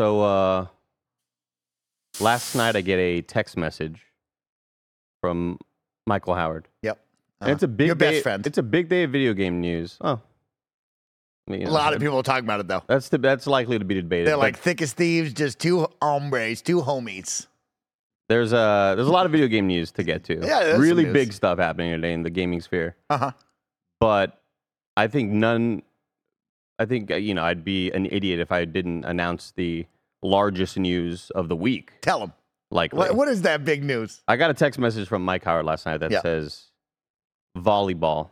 So uh last night I get a text message from Michael Howard. Yep. And it's a big your day, best friend. It's a big day of video game news. Oh. I mean, you a know, lot of people are talking about it though. That's the, that's likely to be debated. They're like thick as thieves, just two hombres, two homies. there's a there's a lot of video game news to get to. Yeah, there's some really news. big stuff happening today in the gaming sphere. Uh huh. But I think none. I think uh, you know I'd be an idiot if I didn't announce the largest news of the week. Tell them. Like What, what is that big news? I got a text message from Mike Howard last night that Yeah. says volleyball.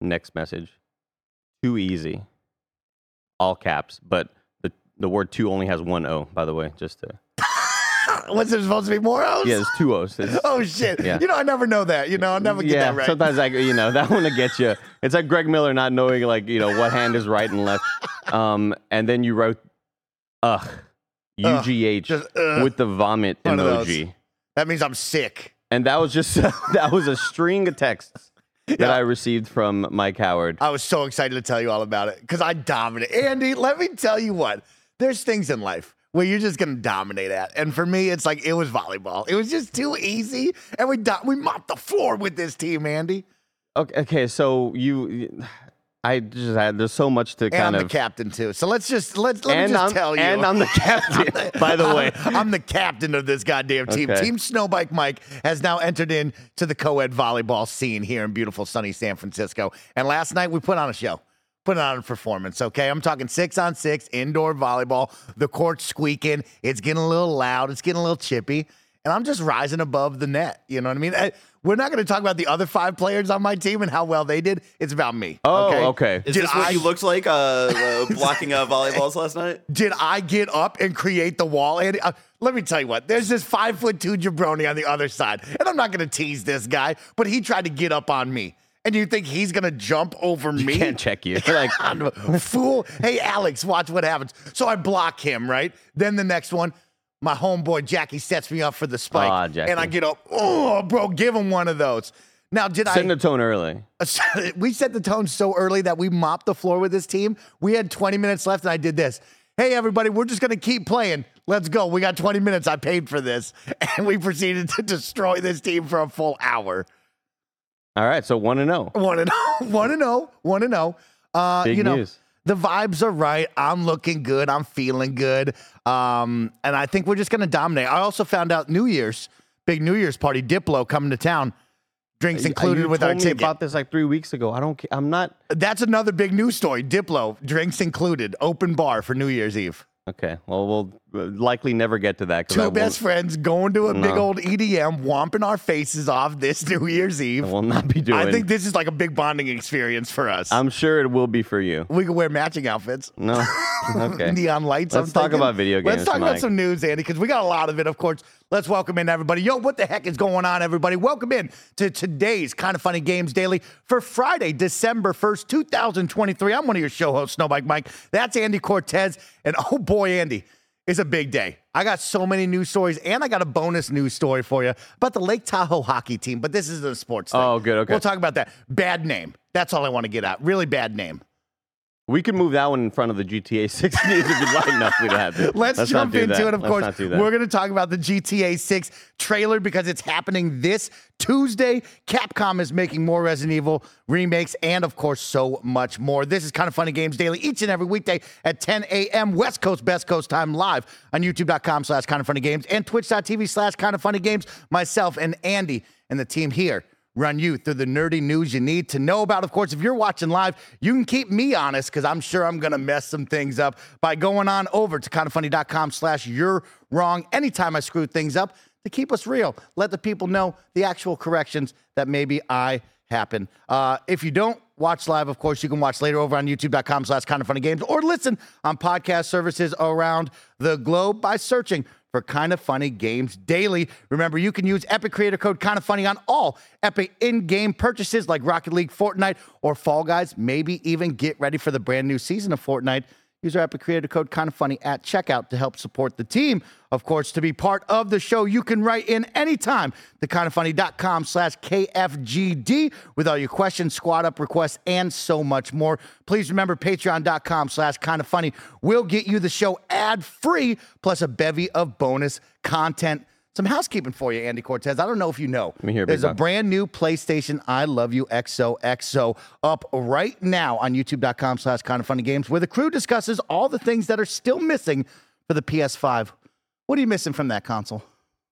Next message. Too easy. All caps, but the the word two only has one O, by the way, just to What's there supposed to be more O's? Yeah, there's two O's. It's- Oh shit! Yeah. You know, I never know that. You know, I never get yeah, that right. sometimes I you know that one to get you. It's like Greg Miller not knowing like you know what hand is right and left. Um, and then you wrote, ugh, Ugh, UGH just, ugh. with the vomit One emoji. that means I'm sick. And that was just that was a string of texts that Yeah. I received from Mike Howard. I was so excited to tell you all about it because I dominate. Andy, let me tell you what. There's things in life where you're just gonna dominate at, and for me, it's like it was volleyball. It was just too easy, and we do- we mopped the floor with this team, Andy. Okay, okay, so you, I just had there's so much to And kind I'm the of. captain too. So let's just let's let and me just I'm, tell you. and I'm the captain, by the way. I'm, I'm the captain of this goddamn team. Okay. Team Snowbike Mike has now entered in to the co-ed volleyball scene here in beautiful sunny San Francisco. And last night we put on a show. Put on a performance, okay? I'm talking six on six indoor volleyball. The court's squeaking. It's getting a little loud. It's getting a little chippy. And I'm just rising above the net. You know what I mean? I- we're not going to talk about the other five players on my team and how well they did. It's about me. Oh, okay. Is Did this what I- you looked like uh, uh, blocking uh, volleyballs last night? did I get up and create the wall? And uh, let me tell you what, there's this five foot two jabroni on the other side. And I'm not going to tease this guy, but he tried to get up on me. And you think he's going to jump over me? I can't check you. Like, Fool. Hey, Alex, watch what happens. So I block him, right? Then the next one, my homeboy Jackie sets me up for the spike. And I get up. Oh, bro, give him one of those. Now, did I? setting the tone early. we set the tone so early that we mopped the floor with this team. We had 20 minutes left, and I did this. Hey, everybody, we're just going to keep playing. Let's go. We got 20 minutes. I paid for this. And we proceeded to destroy this team for a full hour. All right, so one and zero. One and oh, one and oh, one and oh. Uh, Big you know, news. the vibes are right. I'm looking good. I'm feeling good. Um, and I think we're just going to dominate. I also found out New Year's, big New Year's party, Diplo coming to town. Drinks included you with told our me ticket. about this like three weeks ago. I don't. I'm not. That's another big news story. Diplo, drinks included, open bar for New Year's Eve. Okay. Well, we'll likely never get to that. I Two won't- best friends going to a big old EDM, whomping our faces off this New Year's I Eve. will not be doing. I think this is like a big bonding experience for us. I'm sure it will be for you. we can wear matching outfits. No. Okay. Neon lights. Let's I'm talk thinking. about video games. Let's talk about some news, Andy, because we got a lot of it, of course. Let's welcome in everybody. Yo, what the heck is going on, everybody? Welcome in to today's Kind of Funny Games Daily for Friday, December 1st, 2023. I'm one of your show hosts, Snowbike Mike. That's Andy Cortez. And oh boy, Andy, it's a big day. I got so many news stories, and I got a bonus news story for you about the Lake Tahoe hockey team, but this is a sports thing. Oh, good, okay. We'll talk about that. Bad name. That's all I want to get at. Really bad name. We can move that one in front of the GTA 6 news if you'd like. No, we don't have to. Let's, not jump into that. it. Of Let's course, not do that. we're going to talk about the GTA 6 trailer because it's happening this Tuesday. Capcom is making more Resident Evil remakes and, of course, so much more. This is kind of funny games daily each and every weekday at 10 a.m. West Coast, Best Coast time live on youtube.com slash kind of funny games and twitch.tv slash kind of funny games. Myself and Andy and the team here run you through the nerdy news you need to know about. Of course, if you're watching live, you can keep me honest because I'm sure I'm going to mess some things up by going on over to kindoffunny.com slash you're wrong. Anytime I screw things up, to keep us real. Let the people know the actual corrections that maybe I happen. Uh, if you don't watch live, of course, you can watch later over on youtube.com slash kind of funny games or listen on podcast services around the globe by searching for kind of funny games daily. Remember, you can use Epic Creator Code kind of funny on all Epic in game purchases like Rocket League, Fortnite, or Fall Guys. Maybe even get ready for the brand new season of Fortnite. Use our Epic Creator Code kind of funny at checkout to help support the team. Of course, to be part of the show, you can write in anytime to kindoffunny.com slash KFGD with all your questions, squad up requests, and so much more. Please remember patreon.com slash kind of funny will get you the show ad free plus a bevy of bonus content. Some housekeeping for you, Andy Cortez. I don't know if you know. Let me hear, There's a brand new PlayStation I Love You XOXO up right now on youtube.com slash kind of funny games where the crew discusses all the things that are still missing for the PS5. What are you missing from that console?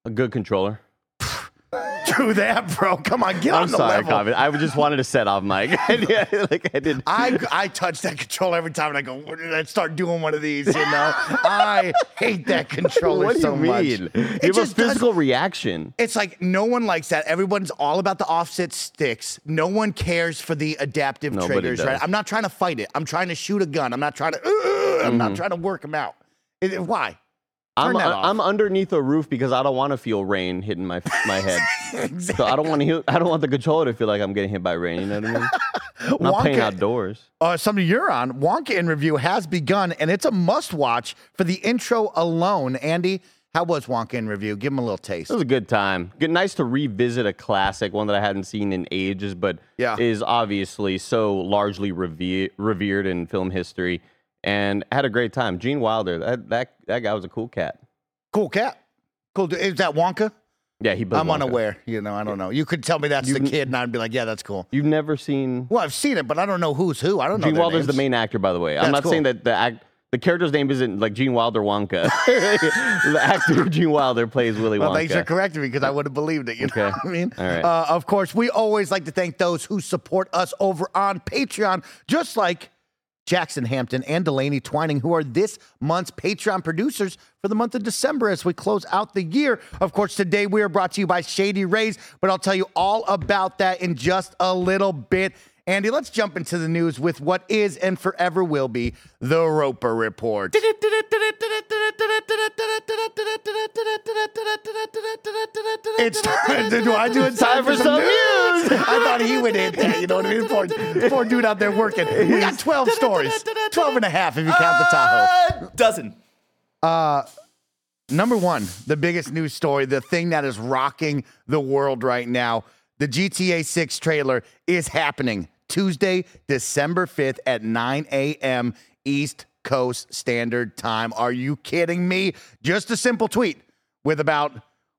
A good controller. True that, bro. Come on, get I'm on the sorry, level. Calvin. I just wanted to set off Mike. Like I did. I, I touch that controller every time and I go, "What did I start doing one of these? You know, I hate that controller what do so you much. mean? You It have a just does- physical reaction. It's like no one likes that. Everyone's all about the offset sticks. No one cares for the adaptive Nobody triggers, right? I'm not trying to fight it. I'm trying to shoot a gun. I'm not trying to. "Ugh," I'm not mm-hmm. trying to work them out. It- why? I'm. I'm underneath a roof because I don't want to feel rain hitting my my head. exactly. So I don't want to. I don't want the controller to feel like I'm getting hit by rain. You know what I mean? I'm not playing outdoors. Uh, something you're on. Wonka in review has begun, and it's a must watch for the intro alone. Andy, how was Wonka in review? Give him a little taste. It was a good time. Good, nice to revisit a classic, one that I hadn't seen in ages, but Yeah. is obviously so largely reve- revered in film history. And had a great time. Gene Wilder, that that that guy was a cool cat. Cool cat. Cool. dude. Is that Wonka? Yeah, he. I'm Wonka. unaware. You know, I don't know. You could tell me that's the kid, and I'd be like, yeah, that's cool. You've never seen Well, I've seen it, but I don't know who's who. I don't know. Gene Wilder's the main actor, by the way. I'm not cool. saying that the act, the character's name isn't like Gene Wilder Wonka. the actor Gene Wilder plays Willy Well, Wonka. thanks for correcting me because I would have believed it. You know what I mean? All right. Uh, of course, we always like to thank those who support us over on Patreon, just like Jackson Hampton and Delaney Twining, who are this month's Patreon producers for the month of December as we close out the year. Of course, today we are brought to you by Shady Rays, but I'll tell you all about that in just a little bit. Andy, let's jump into the news with what is and forever will be the Roper Report. It's time. Do I do it? Time, for some news. I thought he would hit that. You know what I mean? Poor, poor dude out there working. We got 12 stories. 12 and a half if you count the Tahoe. Uh, dozen. Number one, the biggest news story, the thing that is rocking the world right now. The GTA 6 trailer is happening Tuesday, December 5th at 9 a.m. East Coast Standard Time. Are you kidding me? Just a simple tweet with about,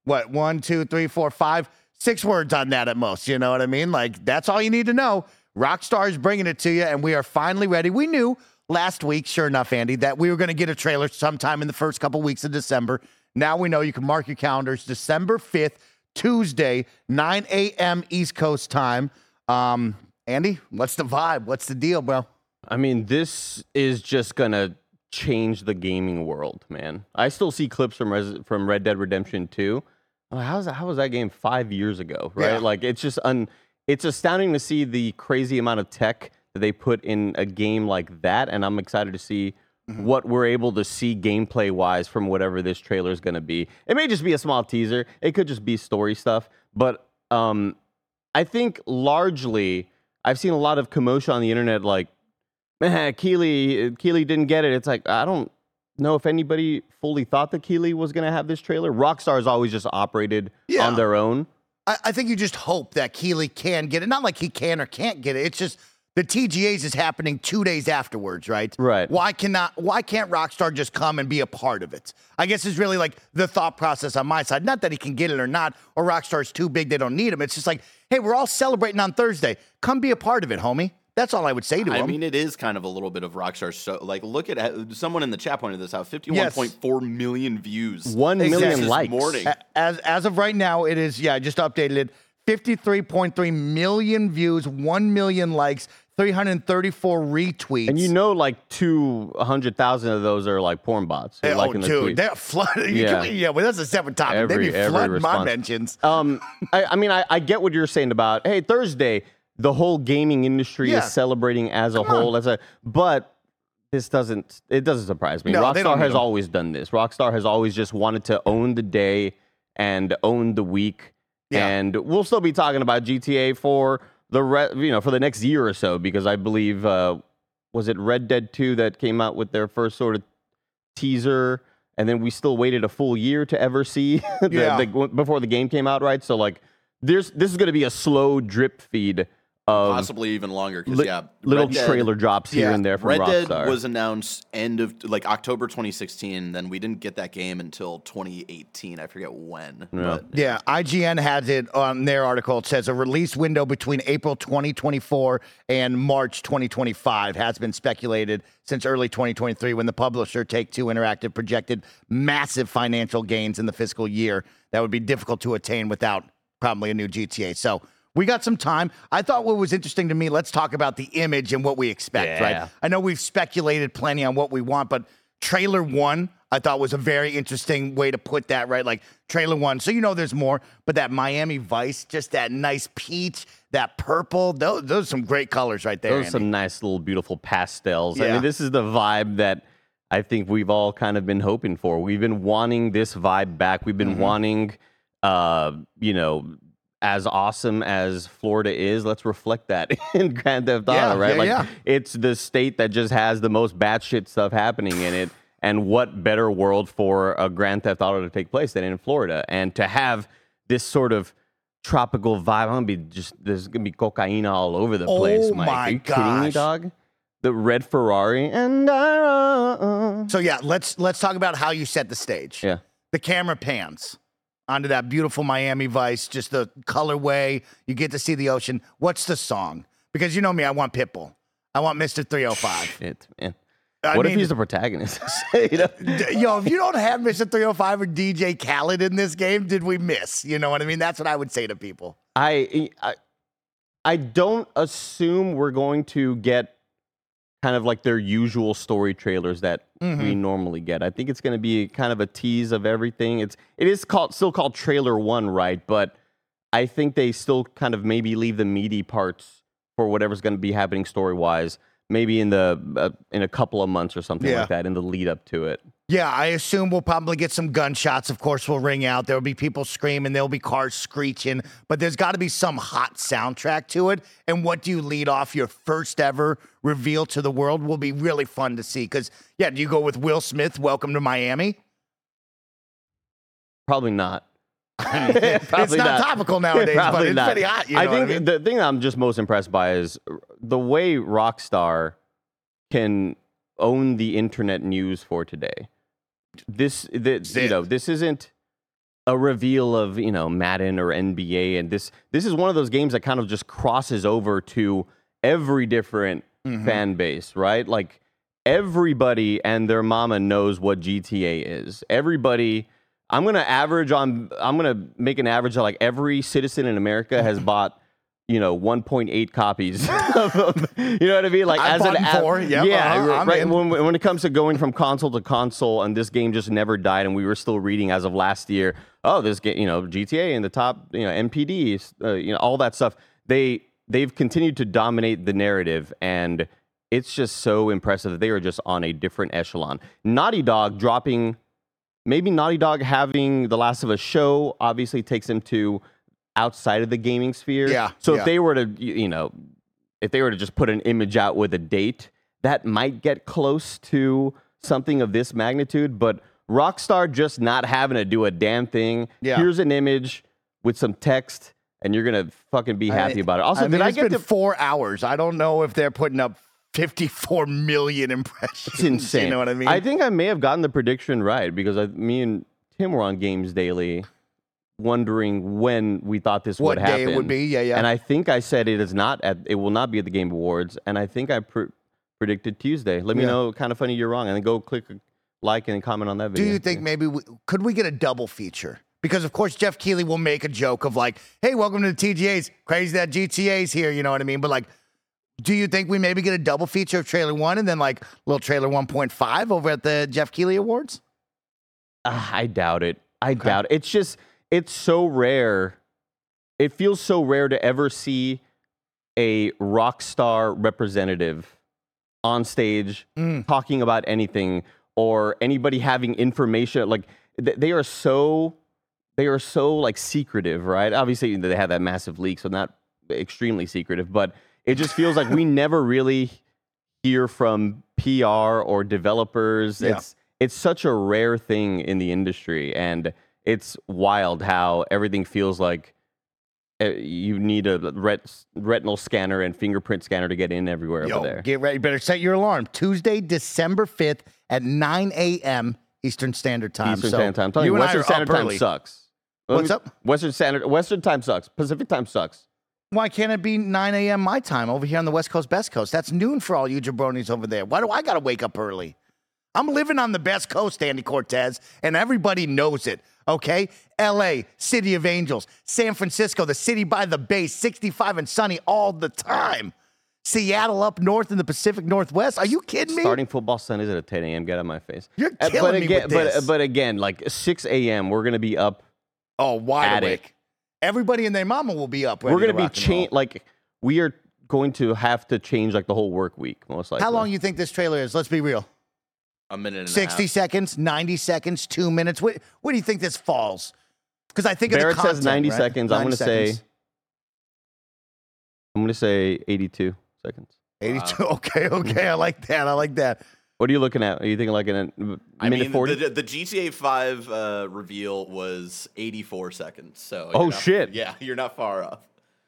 what, one, two, three, four, five, six words on that at most. You know what I mean? Like, that's all you need to know. Rockstar is bringing it to you, and we are finally ready. We knew last week, sure enough, Andy, that we were going to get a trailer sometime in the first couple weeks of December. Now we know you can mark your calendars December 5th, Tuesday, 9 a.m. East Coast time. Um, Andy, what's the vibe? What's the deal, bro? I mean, this is just gonna change the gaming world, man. I still see clips from Res- from Red Dead Redemption 2. Oh, how's that, how was that game five years ago, right? Yeah. Like it's just un, it's astounding to see the crazy amount of tech that they put in a game like that, and I'm excited to see what we're able to see gameplay wise from whatever this trailer is going to be. It may just be a small teaser. It could just be story stuff, but um, I think largely I've seen a lot of commotion on the internet, like, man, Keighley, Keighley didn't get it. It's like I don't know if anybody fully thought that Keighley was going to have this trailer. Rockstar's always just operated Yeah. on their own. I, I think you just hope that Keighley can get it. Not like he can or can't get it. It's just the TGAs is happening two days afterwards, right? Right. Why cannot? Why can't Rockstar just come and be a part of it? I guess is really like the thought process on my side. Not that he can get it or not, or Rockstar's too big, they don't need him. It's just like, hey, we're all celebrating on Thursday. Come be a part of it, homie. That's all I would say to I him. I mean, it is kind of a little bit of Rockstar. So, like, look at uh, someone in the chat pointed this out: fifty-one point four million views. One Exactly. million This likes. morning. As as of right now, it is yeah. I just updated it. Fifty-three point three million views, one million likes, 334 retweets. And you know, like two hundred thousand of those are like porn bots. are oh, dude, they're flooding. Yeah. Yeah, well, that's a separate topic. Every- they be flooding my mentions. Um, I, I mean, I, I get what you're saying about hey Thursday, the whole gaming industry Yeah. is celebrating as a Come on. whole. As a but this doesn't it doesn't surprise me. No, Rockstar has always done this. Rockstar has always just wanted to own the day and own the week. Yeah. And we'll still be talking about GTA for the re- you know for the next year or so because I believe uh, was it Red Dead 2 that came out with their first sort of teaser and then we still waited a full year to ever see the, Yeah. the, before the game came out right so like there's this is going to be a slow drip feed Possibly even longer because li- yeah, little Red Dead- trailer drops here Yeah. and there from Red Rockstar. Dead was announced end of like October 2016. Then we didn't get that game until 2018. I forget when. But Yeah, IGN has it on their article. It says a release window between April 2024 and March 2025 has been speculated since early 2023 when the publisher Take Two Interactive projected massive financial gains in the fiscal year that would be difficult to attain without probably a new GTA. So we got some time. I thought what was interesting to me, let's talk about the image and what we expect, Yeah. right? I know we've speculated plenty on what we want, but trailer one, I thought was a very interesting way to put that, right? Like trailer one. So you know there's more, but that Miami Vice, just that nice peach, that purple, those, those are some great colors right there. Those are some nice little beautiful pastels. I mean, this is the vibe that I think we've all kind of been hoping for. We've been wanting this vibe back. We've Mm-hmm. been wanting, uh, you know, as awesome as Florida is, let's reflect that in Grand Theft Auto, Yeah, right? yeah, like yeah. it's the state that just has the most batshit stuff happening in it. And what better world for a Grand Theft Auto to take place than in Florida? And to have this sort of tropical vibe, I'm gonna be just there's gonna be cocaine all over the oh place, Oh Mike. my Are you kidding me, dog? The red Ferrari and I run. So yeah, let's let's talk about how you set the stage. Yeah. The camera pans onto that beautiful Miami Vice, just the colorway. You get to see the ocean. What's the song? Because you know me, I want Pitbull. I want Mr. 305. It, man. I What mean- if he's the protagonist? you know? Yo, if you don't have Mr. 305 or DJ Khaled in this game, did we miss? You know what I mean? That's what I would say to people. I, I I don't assume we're going to get kind of like their usual story trailers that we Mm-hmm. normally get. I think it's going to be kind of a tease of everything. It's it is called still called trailer 1, right? But I think they still kind of maybe leave the meaty parts for whatever's going to be happening story-wise maybe in the uh, in a couple of months or something Yeah. like that in the lead up to it. Yeah, I assume we'll probably get some gunshots. Of course, will ring out. There'll be people screaming. There'll be cars screeching. But there's got to be some hot soundtrack to it. And what do you lead off your first ever reveal to the world will be really fun to see. Because yeah, do you go with Will Smith? Welcome to Miami. Probably not. it's Probably not, topical nowadays, but it's not. pretty hot. You know I think I mean? the thing I'm just most impressed by is the way Rockstar can own the internet news for today. This, the, you know, this isn't a reveal of you know Madden or NBA, and this this is one of those games that kind of just crosses over to every different Mm-hmm. fan base, right? Like everybody and their mama knows what GTA is. Everybody. I'm gonna average on. I'm gonna make an average of like every citizen in America has bought, you know, 1.8 copies. of you know what I mean? Like I've as an av- four. Yep, yeah, uh-huh, right. When, when it comes to going from console to console, and this game just never died, and we were still reading as of last year. Oh, this game, you know, GTA in the top, you know, NPD, uh, you know, all that stuff. They they've continued to dominate the narrative, and it's just so impressive that they are just on a different echelon. Naughty Dog dropping maybe Naughty Dog having The Last of Us show obviously takes them to outside of the gaming sphere. Yeah, So yeah. if they were to, you know, if they were to just put an image out with a date, that might get close to something of this magnitude. But Rockstar just not having to do a damn thing. Yeah. Here's an image with some text, and you're gonna fucking be happy about it. Also, I mean, did I get to? four hours. I don't know if they're putting up 54 million impressions. It's insane. You know what I mean? I think I may have gotten the prediction right because I, me and Tim were on Games Daily, wondering when we thought this what would day happen. it would be? Yeah, yeah. And I think I said it is not at. It will not be at the Game Awards. And I think I pr- predicted Tuesday. Let me Yeah. know. Kind of funny, you're wrong. And then go click like and comment on that video. Do you think maybe we, could we get a double feature? Because of course Geoff Keighley will make a joke of like, "Hey, welcome to the TGA's. Crazy that GTA's here." You know what I mean? But like, Do you think we maybe get a double feature of trailer one and then like little trailer 1.5 over at the Geoff Keighley Awards? Uh, I doubt it. I doubt it. It's just it's so rare. It feels so rare to ever see a rock star representative on stage Mm. talking about anything or anybody having information like th- they are so they are so like secretive right obviously they had that massive leak so not extremely secretive but it just feels like we never really hear from pr or developers Yeah. it's it's such a rare thing in the industry and it's wild how everything feels like uh, you need a ret- retinal scanner and fingerprint scanner to get in everywhere Yo, over there get ready. Better set your alarm. Tuesday, December 5th at 9 a.m. Eastern Standard Time. Eastern So Standard Time. I'm telling you you, Western Standard Time early. sucks. Let What's me- up? Western Standard Western Time sucks. Pacific Time sucks. Why can't it be 9 a.m. my time over here on the West Coast, Best Coast? That's noon for all you jabronis over there. Why do I got to wake up early? I'm living on the Best Coast, Andy Cortez, and everybody knows it. Okay? LA, City of Angels, San Francisco, the city by the bay, 65 and sunny all the time. Seattle up north in the Pacific Northwest. Are you kidding me? Starting football Sundays at 10 a.m. Get out of my face. You're Uh, killing but me again, with but this. but again, like 6 a.m. We're gonna be up. oh, wide it. Awake. Everybody and their mama will be up. we're gonna to be rock change. Like we are going to have to change like the whole work week most likely. How long you think this trailer is? Let's be real. A minute and 60 a half. seconds, 90 seconds, two minutes. What, what do you think this falls? Because I think Barrett of the content, says 90 right? seconds. I'm gonna say- I'm gonna say 82 seconds. 82. Okay, okay. I like that. I like that. What are you looking at? Are you thinking like in a minute I mean, 40? the, the GTA 5 uh, reveal was 84 seconds. So Oh, not- shit. Yeah, you're not far off.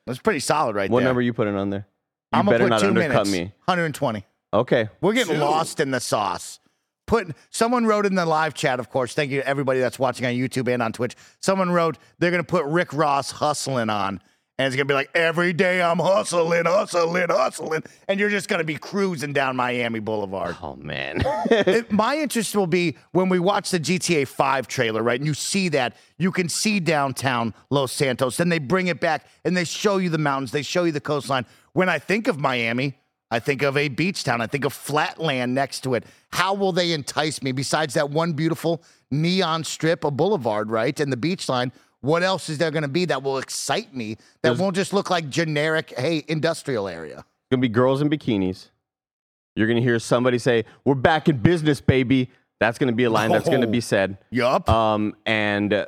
That's pretty solid right what there. number are you putting on there? You I'm gonna better put not two undercut minutes. me. 120. Okay. We're getting Two. lost in the sauce. Put someone wrote in the live chat, of course. Thank you to everybody that's watching on YouTube and on Twitch. Someone wrote they're gonna put Rick Ross hustling on. And it's gonna be like every day I'm hustling, hustling, hustling, and you're just gonna be cruising down Miami Boulevard. Oh man. It- my interest will be when we watch the GTA 5 trailer, right? And you see that, you can see downtown Los Santos. Then they bring it back and they show you the mountains, they show you the coastline. When I think of Miami, I think of a beach town, I think of flatland next to it. How will they entice me besides that one beautiful neon strip, a boulevard, right? And the beach line? What else is there going to be that will excite me that won't just look like generic, hey, industrial area? It's gonna be girls in bikinis. You're gonna hear somebody say, "We're back in business, baby." That's gonna be a line that's gonna Oh. be said. Yup. Um, and uh,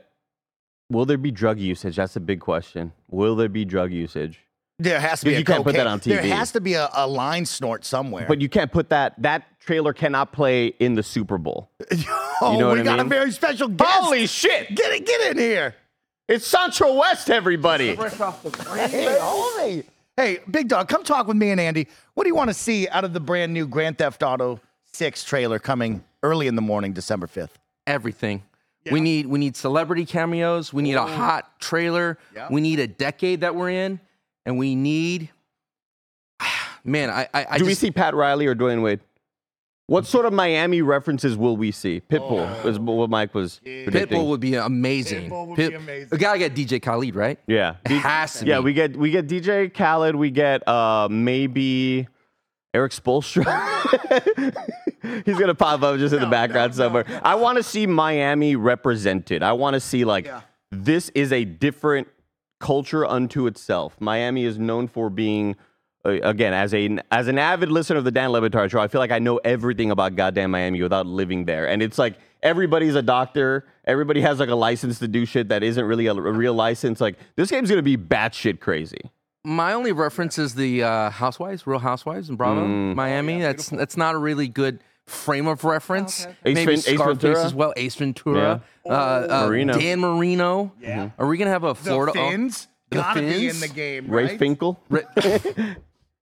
will there be drug usage? That's a big question. Will there be drug usage? There has to be you can't put that on There has to be a, a line snort somewhere. But you can't put that. That trailer cannot play in the Super Bowl. oh, You know we got a very special guest. Holy shit! Get it, get in here. It's Sancho West, everybody. Hey, holy. Hey, big dog, come talk with me and Andy. What do you want to see out of the brand new Grand Theft Auto 6 trailer coming early in the morning, December 5th? everything. We need we need celebrity cameos. We need a hot trailer. Yeah. We need a decade that we're in, and we need. Man, I I, I Do we see Pat Riley or Dwyane Wade? What sort of Miami references will we see? Pitbull is what Mike was predicting. Pitbull would be amazing. Pitbull would be amazing. We gotta get DJ Khaled right. yeah, It has to yeah. be. We get we get DJ Khaled. We get uh maybe Erik Spoelstra. He's gonna pop up just in the background somewhere. I want to see Miami represented. I want to see like Yeah. this is a different culture unto itself. Miami is known for being. Uh, again, as a as an avid listener of the Dan Le Batard show, I feel like I know everything about goddamn Miami without living there. And it's like everybody's a doctor. Everybody has like a license to do shit that isn't really a, a real license. Like this game's gonna be batshit crazy. My only reference is the uh, Housewives, Real Housewives in Bravo, Mm. Miami. that's that's not a really good frame of reference. Ace Maybe Ven- Ace Scarface Ventura? as well. Ace Ventura, Yeah. uh, uh, Marino. Dan Marino. Yeah. Are we gonna have a Florida? the Finns The gotta be in Finns? the game, Ray right? Finkel. Ri-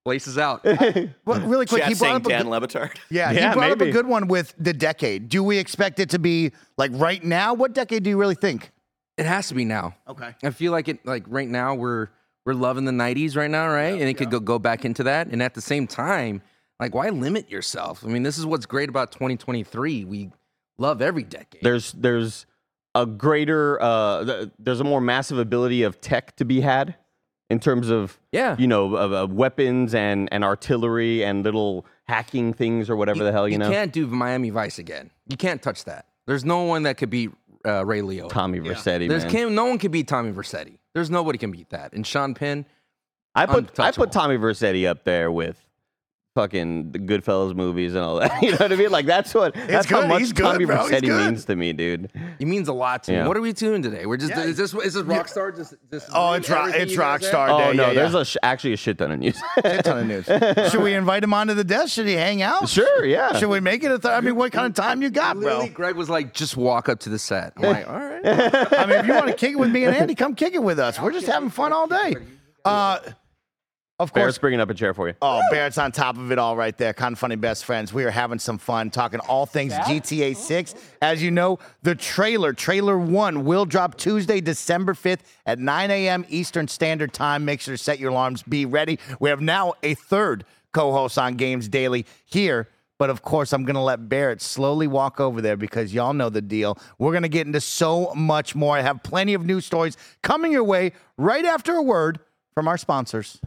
Places out. Well, really quick, Chat he brought up a Dan good, Le Batard. yeah, Yeah, he brought up a good one with the decade. Do we expect it to be like right now? What decade do you really think? It has to be now. Okay. I feel like it like right now we're we're loving the 90s right now, right? and it could go, go back into that. And at the same time, like why limit yourself? I mean, this is what's great about 2023. We love every decade. There's there's a greater uh th- there's a more massive ability of tech to be had in terms of Yeah. you know of, of weapons and and artillery and little hacking things or whatever the hell you, know. You can't do Miami Vice again. You can't touch that. There's no one that could beat uh, Ray Liotta. Tommy Vercetti, There's man. can, no one can beat Tommy Vercetti. There's nobody can beat that. And Sean Penn, I put I put Tommy Vercetti up there with fucking the Goodfellas movies and all that. You know what I mean? Like that's what that's how much He's good, Tommy bro. He's Vercetti good. means to me, dude. he means a lot to Yeah. me. What are we doing today? We're just Yeah. is this is this Rockstar just just Oh, it's rock, everything it's you guys said? Rockstar Oh Day. no, yeah, there's yeah. a sh- actually a shit ton of news. a ton of news. Should we invite him onto the desk? Should he hang out? sure, yeah. Should we make it a? Th- I mean, what kind of time you got, bro? Literally, Greg was like, just walk up to the set. I'm like, all right. I mean, if you want to kick it with me and Andy, come kick it with us. We're just having fun all day. Uh, of course, Barrett's bringing up a chair for you. Oh, Barrett's on top of it all right there. Kind of funny best friends. We are having some fun talking all things GTA 6. As you know, the trailer, trailer one, will drop Tuesday, December 5th at 9 a.m. Eastern Standard Time. Make sure to set your alarms. Be ready. We have now a third co host on Games Daily here. But of course, I'm going to let Barrett slowly walk over there because y'all know the deal. We're going to get into so much more. I have plenty of news stories coming your way right after a word from our sponsors.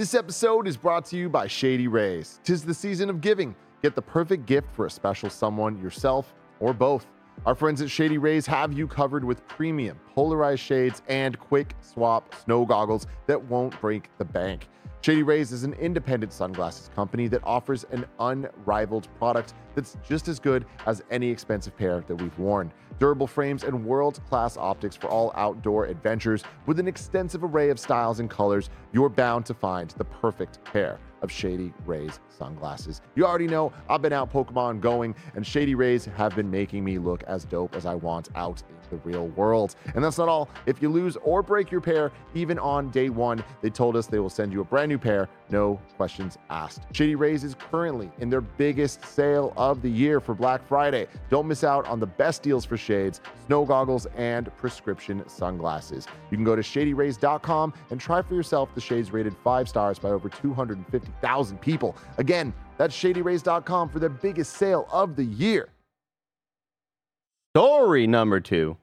This episode is brought to you by Shady Rays. Tis the season of giving. Get the perfect gift for a special someone, yourself, or both. Our friends at Shady Rays have you covered with premium polarized shades and quick swap snow goggles that won't break the bank. Shady Rays is an independent sunglasses company that offers an unrivaled product that's just as good as any expensive pair that we've worn. Durable frames and world class optics for all outdoor adventures. With an extensive array of styles and colors, you're bound to find the perfect pair of Shady Rays sunglasses. You already know I've been out Pokemon going, and Shady Rays have been making me look as dope as I want out in the real world. And that's not all. If you lose or break your pair, even on day one, they told us they will send you a brand new pair, no questions asked. Shady Rays is currently in their biggest sale of the year for Black Friday. Don't miss out on the best deals for shades, snow goggles, and prescription sunglasses. You can go to shadyrays.com and try for yourself the shades rated five stars by over 250,000 people. Again, that's shadyrays.com for their biggest sale of the year. Story number two.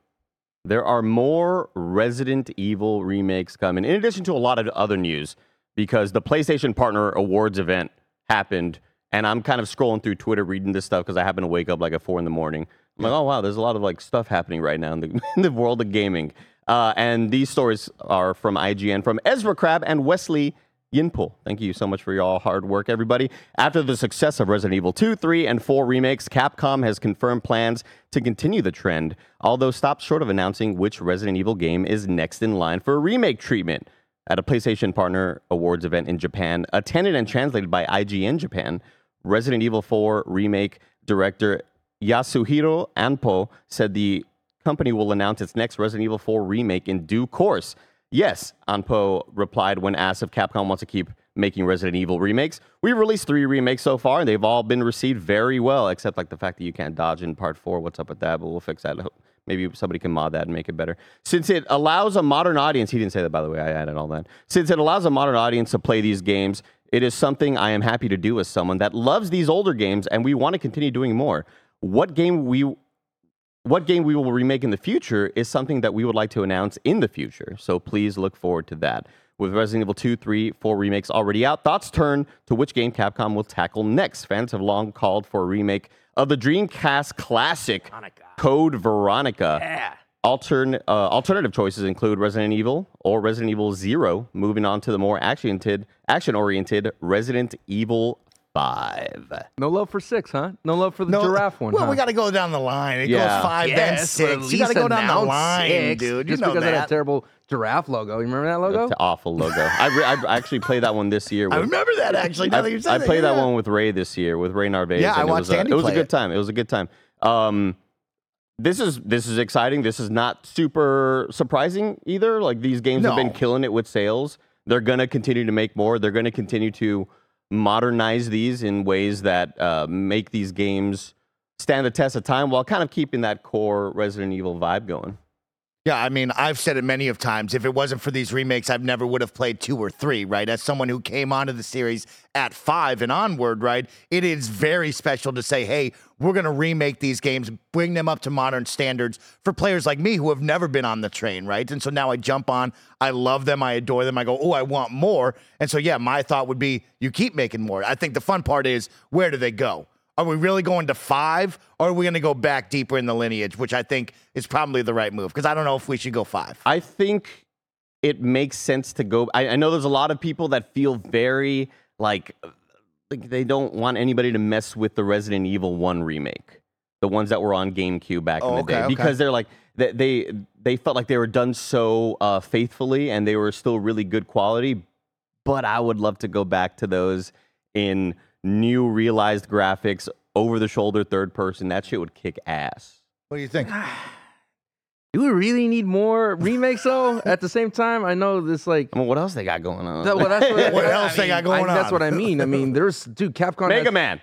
There are more Resident Evil remakes coming, in addition to a lot of other news, because the PlayStation Partner Awards event happened, and I'm kind of scrolling through Twitter reading this stuff because I happen to wake up like at four in the morning. I'm like, oh wow, there's a lot of like stuff happening right now in the, in the world of gaming. Uh, and these stories are from IGN, from Ezra Crab and Wesley Yin-Poole. Thank you so much for your all hard work, everybody. After the success of Resident Evil 2, 3, and 4 remakes, Capcom has confirmed plans to continue the trend, although stopped short of announcing which Resident Evil game is next in line for a remake treatment. At a PlayStation Partner Awards event in Japan, attended and translated by IGN Japan, Resident Evil 4 remake director Yasuhiro Anpo said the company will announce its next Resident Evil 4 remake in due course. Yes, Anpo replied when asked if Capcom wants to keep making Resident Evil remakes. We've released three remakes so far, and they've all been received very well, except like the fact that you can't dodge in part four. What's up with that? But we'll fix that. Maybe somebody can mod that and make it better. Since it allows a modern audience, he didn't say that by the way, I added all that. Since it allows a modern audience to play these games, it is something I am happy to do as someone that loves these older games and we want to continue doing more. What game we what game we will remake in the future is something that we would like to announce in the future. So please look forward to that. With Resident Evil 2, 3, 4 remakes already out, thoughts turn to which game Capcom will tackle next. Fans have long called for a remake of the Dreamcast classic Code Veronica. Altern, uh, alternative choices include Resident Evil or Resident Evil Zero. Moving on to the more action-oriented, action-oriented Resident Evil Five. No love for six, huh? No love for the No, giraffe one. Well, huh? we got to go down the line. It Yeah. goes five, then Yes, at six. You got to least go down the announce line, six, dude. You Just know because of that that. terrible giraffe logo. You remember that logo? That's awful logo. I, re- I actually played that one this year. I with- remember that actually. Now I, that you said I played that yeah. one with Ray this year with Ray Narvaez. Yeah, I and it watched was, a- Andy It was a play good it. time. It was a good time. Um, this is this is exciting. This is not super surprising either. Like these games have been killing it with sales. They're gonna continue to make more. They're gonna continue to modernize these in ways that uh, make these games stand the test of time while kind of keeping that core Resident Evil vibe going. Yeah, I mean, I've said it many of times. If it wasn't for these remakes, I never would have played two or three, right? As someone who came onto the series at five and onward, right? It is very special to say, hey, we're going to remake these games, bring them up to modern standards for players like me who have never been on the train, right? And so now I jump on, I love them, I adore them, I go, oh, I want more. And so, yeah, my thought would be you keep making more. I think the fun part is where do they go? Are we really going to five, or are we going to go back deeper in the lineage, which I think is probably the right move? Because I don't know if we should go five. I think it makes sense to go. I, I know there's a lot of people that feel very like like they don't want anybody to mess with the Resident Evil One remake, the ones that were on GameCube back Oh, in the okay, day, okay. because they're like they, they they felt like they were done so uh, faithfully and they were still really good quality. But I would love to go back to those in new realized graphics, over the shoulder, third person. That shit would kick ass. What do you think? Do we really need more remakes though? At the same time, I know this like. I mean, what else they got going on? That, well, that's what, What I else they got mean, I- going That's what I mean. I mean, there's dude, Capcom. Mega has- Man.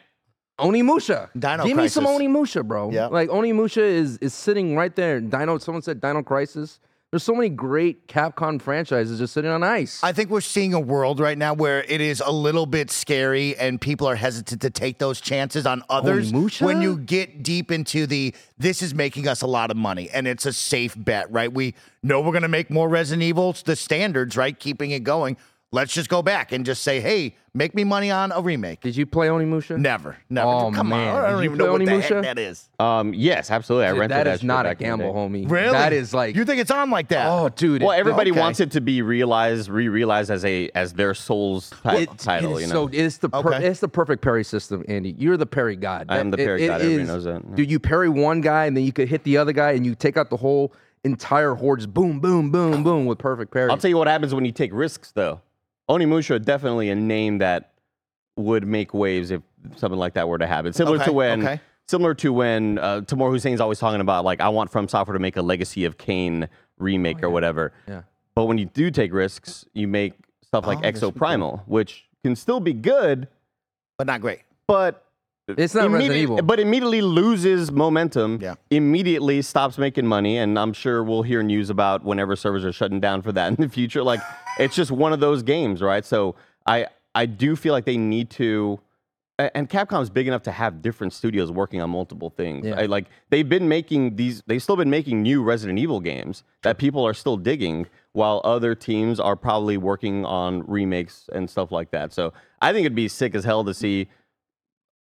Onimusha. Dino Give me some Crisis. Onimusha, bro. Yeah. Like Onimusha is is sitting right there. Dino. Someone said Dino Crisis. There's so many great Capcom franchises just sitting on ice. I think we're seeing a world right now where it is a little bit scary and people are hesitant to take those chances on others. Onimusha? When you get deep into the this is making us a lot of money and it's a safe bet, right? We know we're going to make more Resident Evils, the standards, right? Keeping it going. Let's just go back and just say, hey, make me money on a remake. Did you play Onimusha? Never, never. Oh, Come man. on, I don't you even know play what the heck Onimusha? that is. Um, yes, absolutely. I Dude, rented that that is shit not a back in the gamble, day. homie. Really? That is like. you think it's on like that? oh, dude. Well, everybody okay. wants it to be realized, re-realized as a as their soul's ti- It- title. it is you know, so it's the per, Okay. it's the perfect parry system, Andy. You're the parry god. I am the It- parry it god, everybody is- knows that, yeah. Dude, you parry one guy and then you could hit the other guy and you take out the whole entire horde. Just boom, boom, boom, boom with perfect parry. I'll tell you what happens when you take risks, though. Onimusha definitely a name that would make waves if something like that were to happen. Similar Okay, to when, okay. similar to when uh, Tamoor Hussain's always talking about like I want From Software to make a Legacy of Kain remake or whatever. Oh, Yeah. But when you do take risks, you make stuff like Oh, Exoprimal, which can still be good, but not great. but It's not Resident Evil. But immediately loses momentum. Yeah. Immediately stops making money, and I'm sure we'll hear news about whenever servers are shutting down for that in the future. Like it's just one of those games, right? So I I do feel like they need to. a- And Capcom's big enough to have different studios working on multiple things. Yeah. I, like they've been making these, they've still been making new Resident Evil games that people are still digging, while other teams are probably working on remakes and stuff like that. So I think it'd be sick as hell to see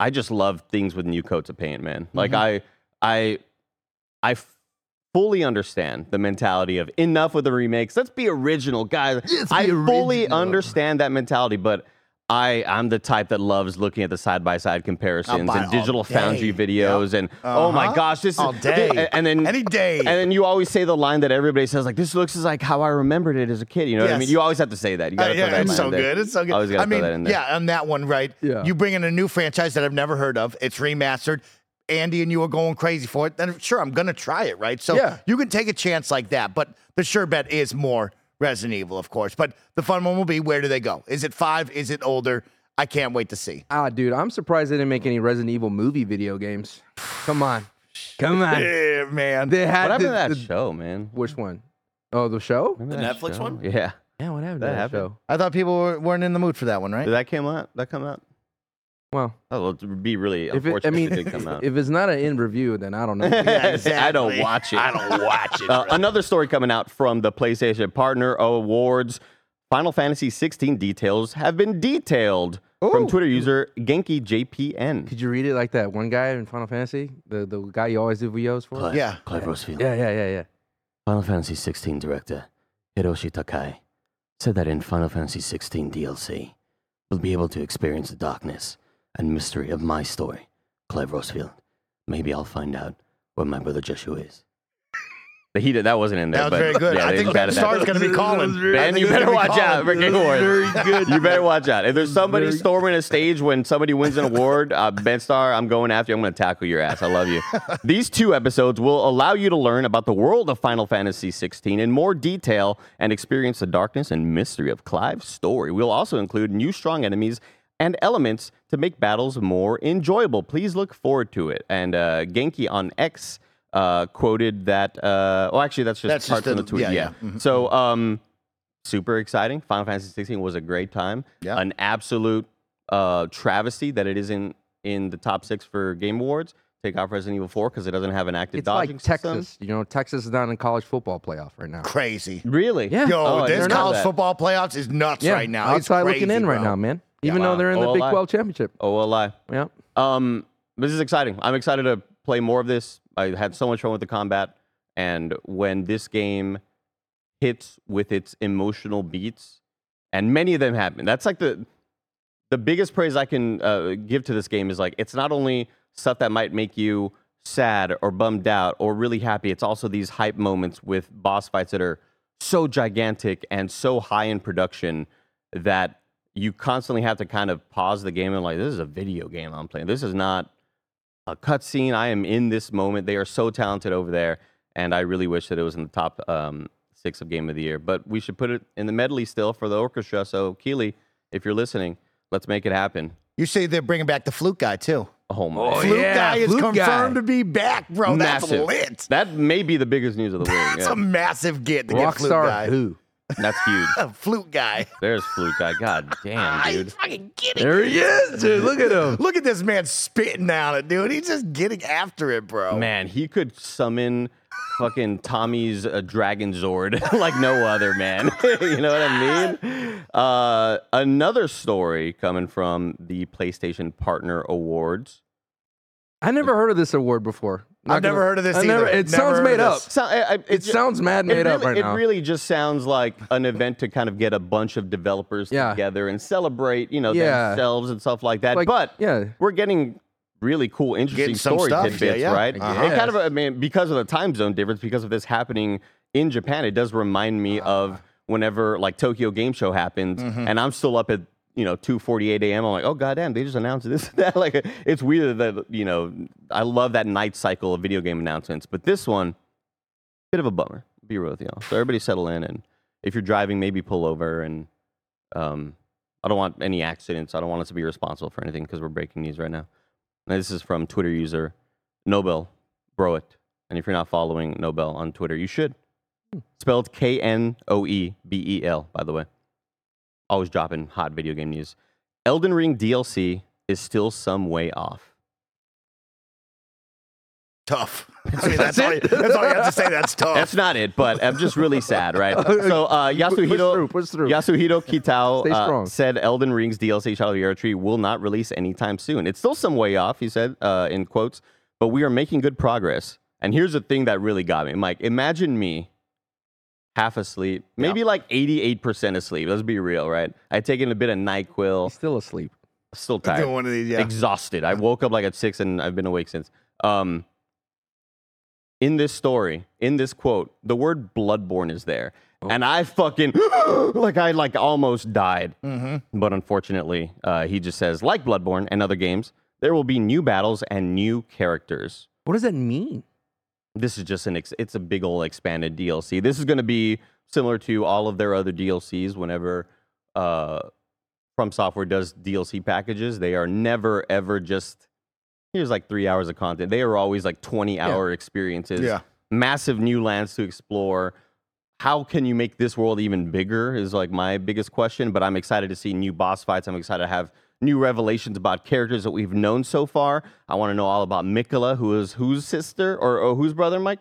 I just love things with new coats of paint, man. Like I, I, I f- fully understand the mentality of enough with the remakes. Let's be original, guys. I fully understand that mentality, but I, I'm the type that loves looking at the side by side comparisons and digital day. foundry videos, and oh my Uh-huh. gosh, this is All is day. and then Any day. and then you always say the line that everybody says, like this looks like how I remembered it as a kid. You know what I mean? You always have to say that. You Uh, got to yeah, that it's so in there. good. It's so good. Always gotta I mean, that in there. yeah, on that one, right? Yeah. You bring in a new franchise that I've never heard of. It's remastered. Andy and you are going crazy for it. Then sure, I'm gonna try it, right? So Yeah. you can take a chance like that. But the sure bet is more Resident Evil, of course. But the fun one will be where do they go? Is it five? Is it older? I can't wait to see. ah, dude, I'm surprised they didn't make any Resident Evil movie video games. Come on, come on. Yeah, man. They had What happened to the- that the- show, man? Which one? Oh, the show? Remember The Netflix show? one? Yeah. Yeah, what happened That to that happened. show? I thought people were, weren't in the mood for that one, right? Did that come out? That come out? Well, Oh, well, it would be really if it, unfortunate I mean, if it did come out. if it's not an in review, then I don't know. I don't watch it. I don't watch it. Uh, another story coming out from the PlayStation Partner Awards. Final Fantasy 16 details have been detailed from Twitter user Genki JPN. Could you read it like that one guy in Final Fantasy, the the guy you always do videos for? Yeah. Clive Rosefield. Yeah, yeah, yeah, yeah. Final Fantasy 16 director Hiroshi Takai said that in Final Fantasy 16 DLC, we'll be able to experience the darkness and mystery of my story, Clive Rosefield. Maybe I'll find out where my brother Joshua is. He did, that wasn't in there. That was but very good. yeah, I they think just Ben that. Starr's going to be calling. Ben, you better watch out for calling. Game Awards. You better watch out. If there's somebody storming a stage when somebody wins an award, uh, Ben Starr, I'm going after you. I'm going to tackle your ass. I love you. These two episodes will allow you to learn about the world of Final Fantasy 16 in more detail and experience the darkness and mystery of Clive's story. We'll also include new strong enemies and elements to make battles more enjoyable. Please look forward to it. And uh, Genki on X uh, quoted that. Uh, oh, actually, that's just That's part just from a- the tweet. yeah, Yeah. yeah. Mhm. So, um, super exciting. Final Fantasy 16 was a great time. Yeah. An absolute uh, travesty that it isn't in the top six for Game Awards. Take off Resident Evil 4 because it doesn't have an active It's dodging like system. Texas. You know, Texas is not in college football playoff right now. Crazy. Really? Yeah. Yo, Oh, this college football playoffs is nuts Yeah, right now. It's outside looking crazy, in right now, man. Even wow. though they're in the Oh, Big 12 championship. OLI. Yeah. Um, this is exciting. I'm excited to play more of this. I had so much fun with the combat, and when this game hits with its emotional beats, and many of them happen. That's like the the biggest praise I can uh, give to this game is like it's not only stuff that might make you sad or bummed out or really happy. It's also these hype moments with boss fights that are so gigantic and so high in production that you constantly have to kind of pause the game and like this is a video game I'm playing. This is not a cutscene. I am in this moment. They are so talented over there, and I really wish that it was in the top um, six of Game of the Year. But we should put it in the medley still for the orchestra. So Keighley, if you're listening, let's make it happen. You say they're bringing back the flute guy too. Oh my! flute yeah, guy is flute guy. confirmed to be back, bro. That's Massive. lit. That may be the biggest news of the week. That's yeah. a massive get to get flute guy. who? That's huge. Flute guy. There's flute guy. God damn, I dude. fucking getting There he is, dude. Look at him. Look at this man spitting on it, dude. He's just getting after it, bro. Man, he could summon fucking Tommy's uh, Dragonzord like no other, man. you know what I mean? Uh, another story coming from the PlayStation Partner Awards. I never heard of this award before. Not I've never gonna- heard of this I never- it Never sounds heard made up. So, I, I, It ju- sounds mad it made up really- right it now. really just sounds like an event to kind of get a bunch of developers Yeah. together and celebrate, you know, Yeah. themselves and stuff like that. Like, but yeah. we're getting really cool, interesting Getting story stuff, tidbits, yeah, yeah. right? Uh-huh. And kind of, I mean, because of the time zone difference, because of this happening in Japan, it does remind me of whenever like Tokyo Game Show happens, Mm-hmm. and I'm still up at you know 2:48 a.m. I'm like, oh goddamn, they just announced this and that. Like, it's weird that you know, I love that night cycle of video game announcements, but this one, bit of a bummer. Be real with y'all. So everybody settle in, and if you're driving, maybe pull over and. Um, I don't want any accidents. I don't want us to be responsible for anything because we're breaking news right now. And this is from Twitter user Nobel Broet. And if you're not following Nobel on Twitter, you should. Spelled K N O E B E L, by the way. Always dropping hot video game news. Elden Ring DLC is still some way off. Tough. I mean, that's, all you, that's all you have to say. That's tough. That's not it, but I'm just really sad, right? So uh, Yasuhiro, Push through, push through. Yasuhiro Kitao uh, said Elden Ring's DLC Shadow of the Erdtree will not release anytime soon. It's still some way off, he said uh, in quotes, but we are making good progress. And here's the thing that really got me, Mike. Imagine me half asleep, maybe like 88% asleep. Let's be real, right? I'd taken a bit of Nyquil, He's still asleep. still Doing tired one of these, yeah. exhausted. I woke up like at six and I've been awake since. Um, in this story, in this quote, the word bloodborne is there. And I fucking, like, I like almost died. But unfortunately, uh, he just says, like Bloodborne and other games, there will be new battles and new characters. What does that mean? This is just an, ex- it's a big old expanded DLC. This is going to be similar to all of their other DLCs whenever uh, From Software does DLC packages. They are never, ever just, here's like three hours of content. They are always like 20 hour experiences. Yeah. Massive new lands to explore. How can you make this world even bigger is like my biggest question. But I'm excited to see new boss fights. I'm excited to have new revelations about characters that we've known so far. I want to know all about Miquella, who is whose sister or, or whose brother, Mike?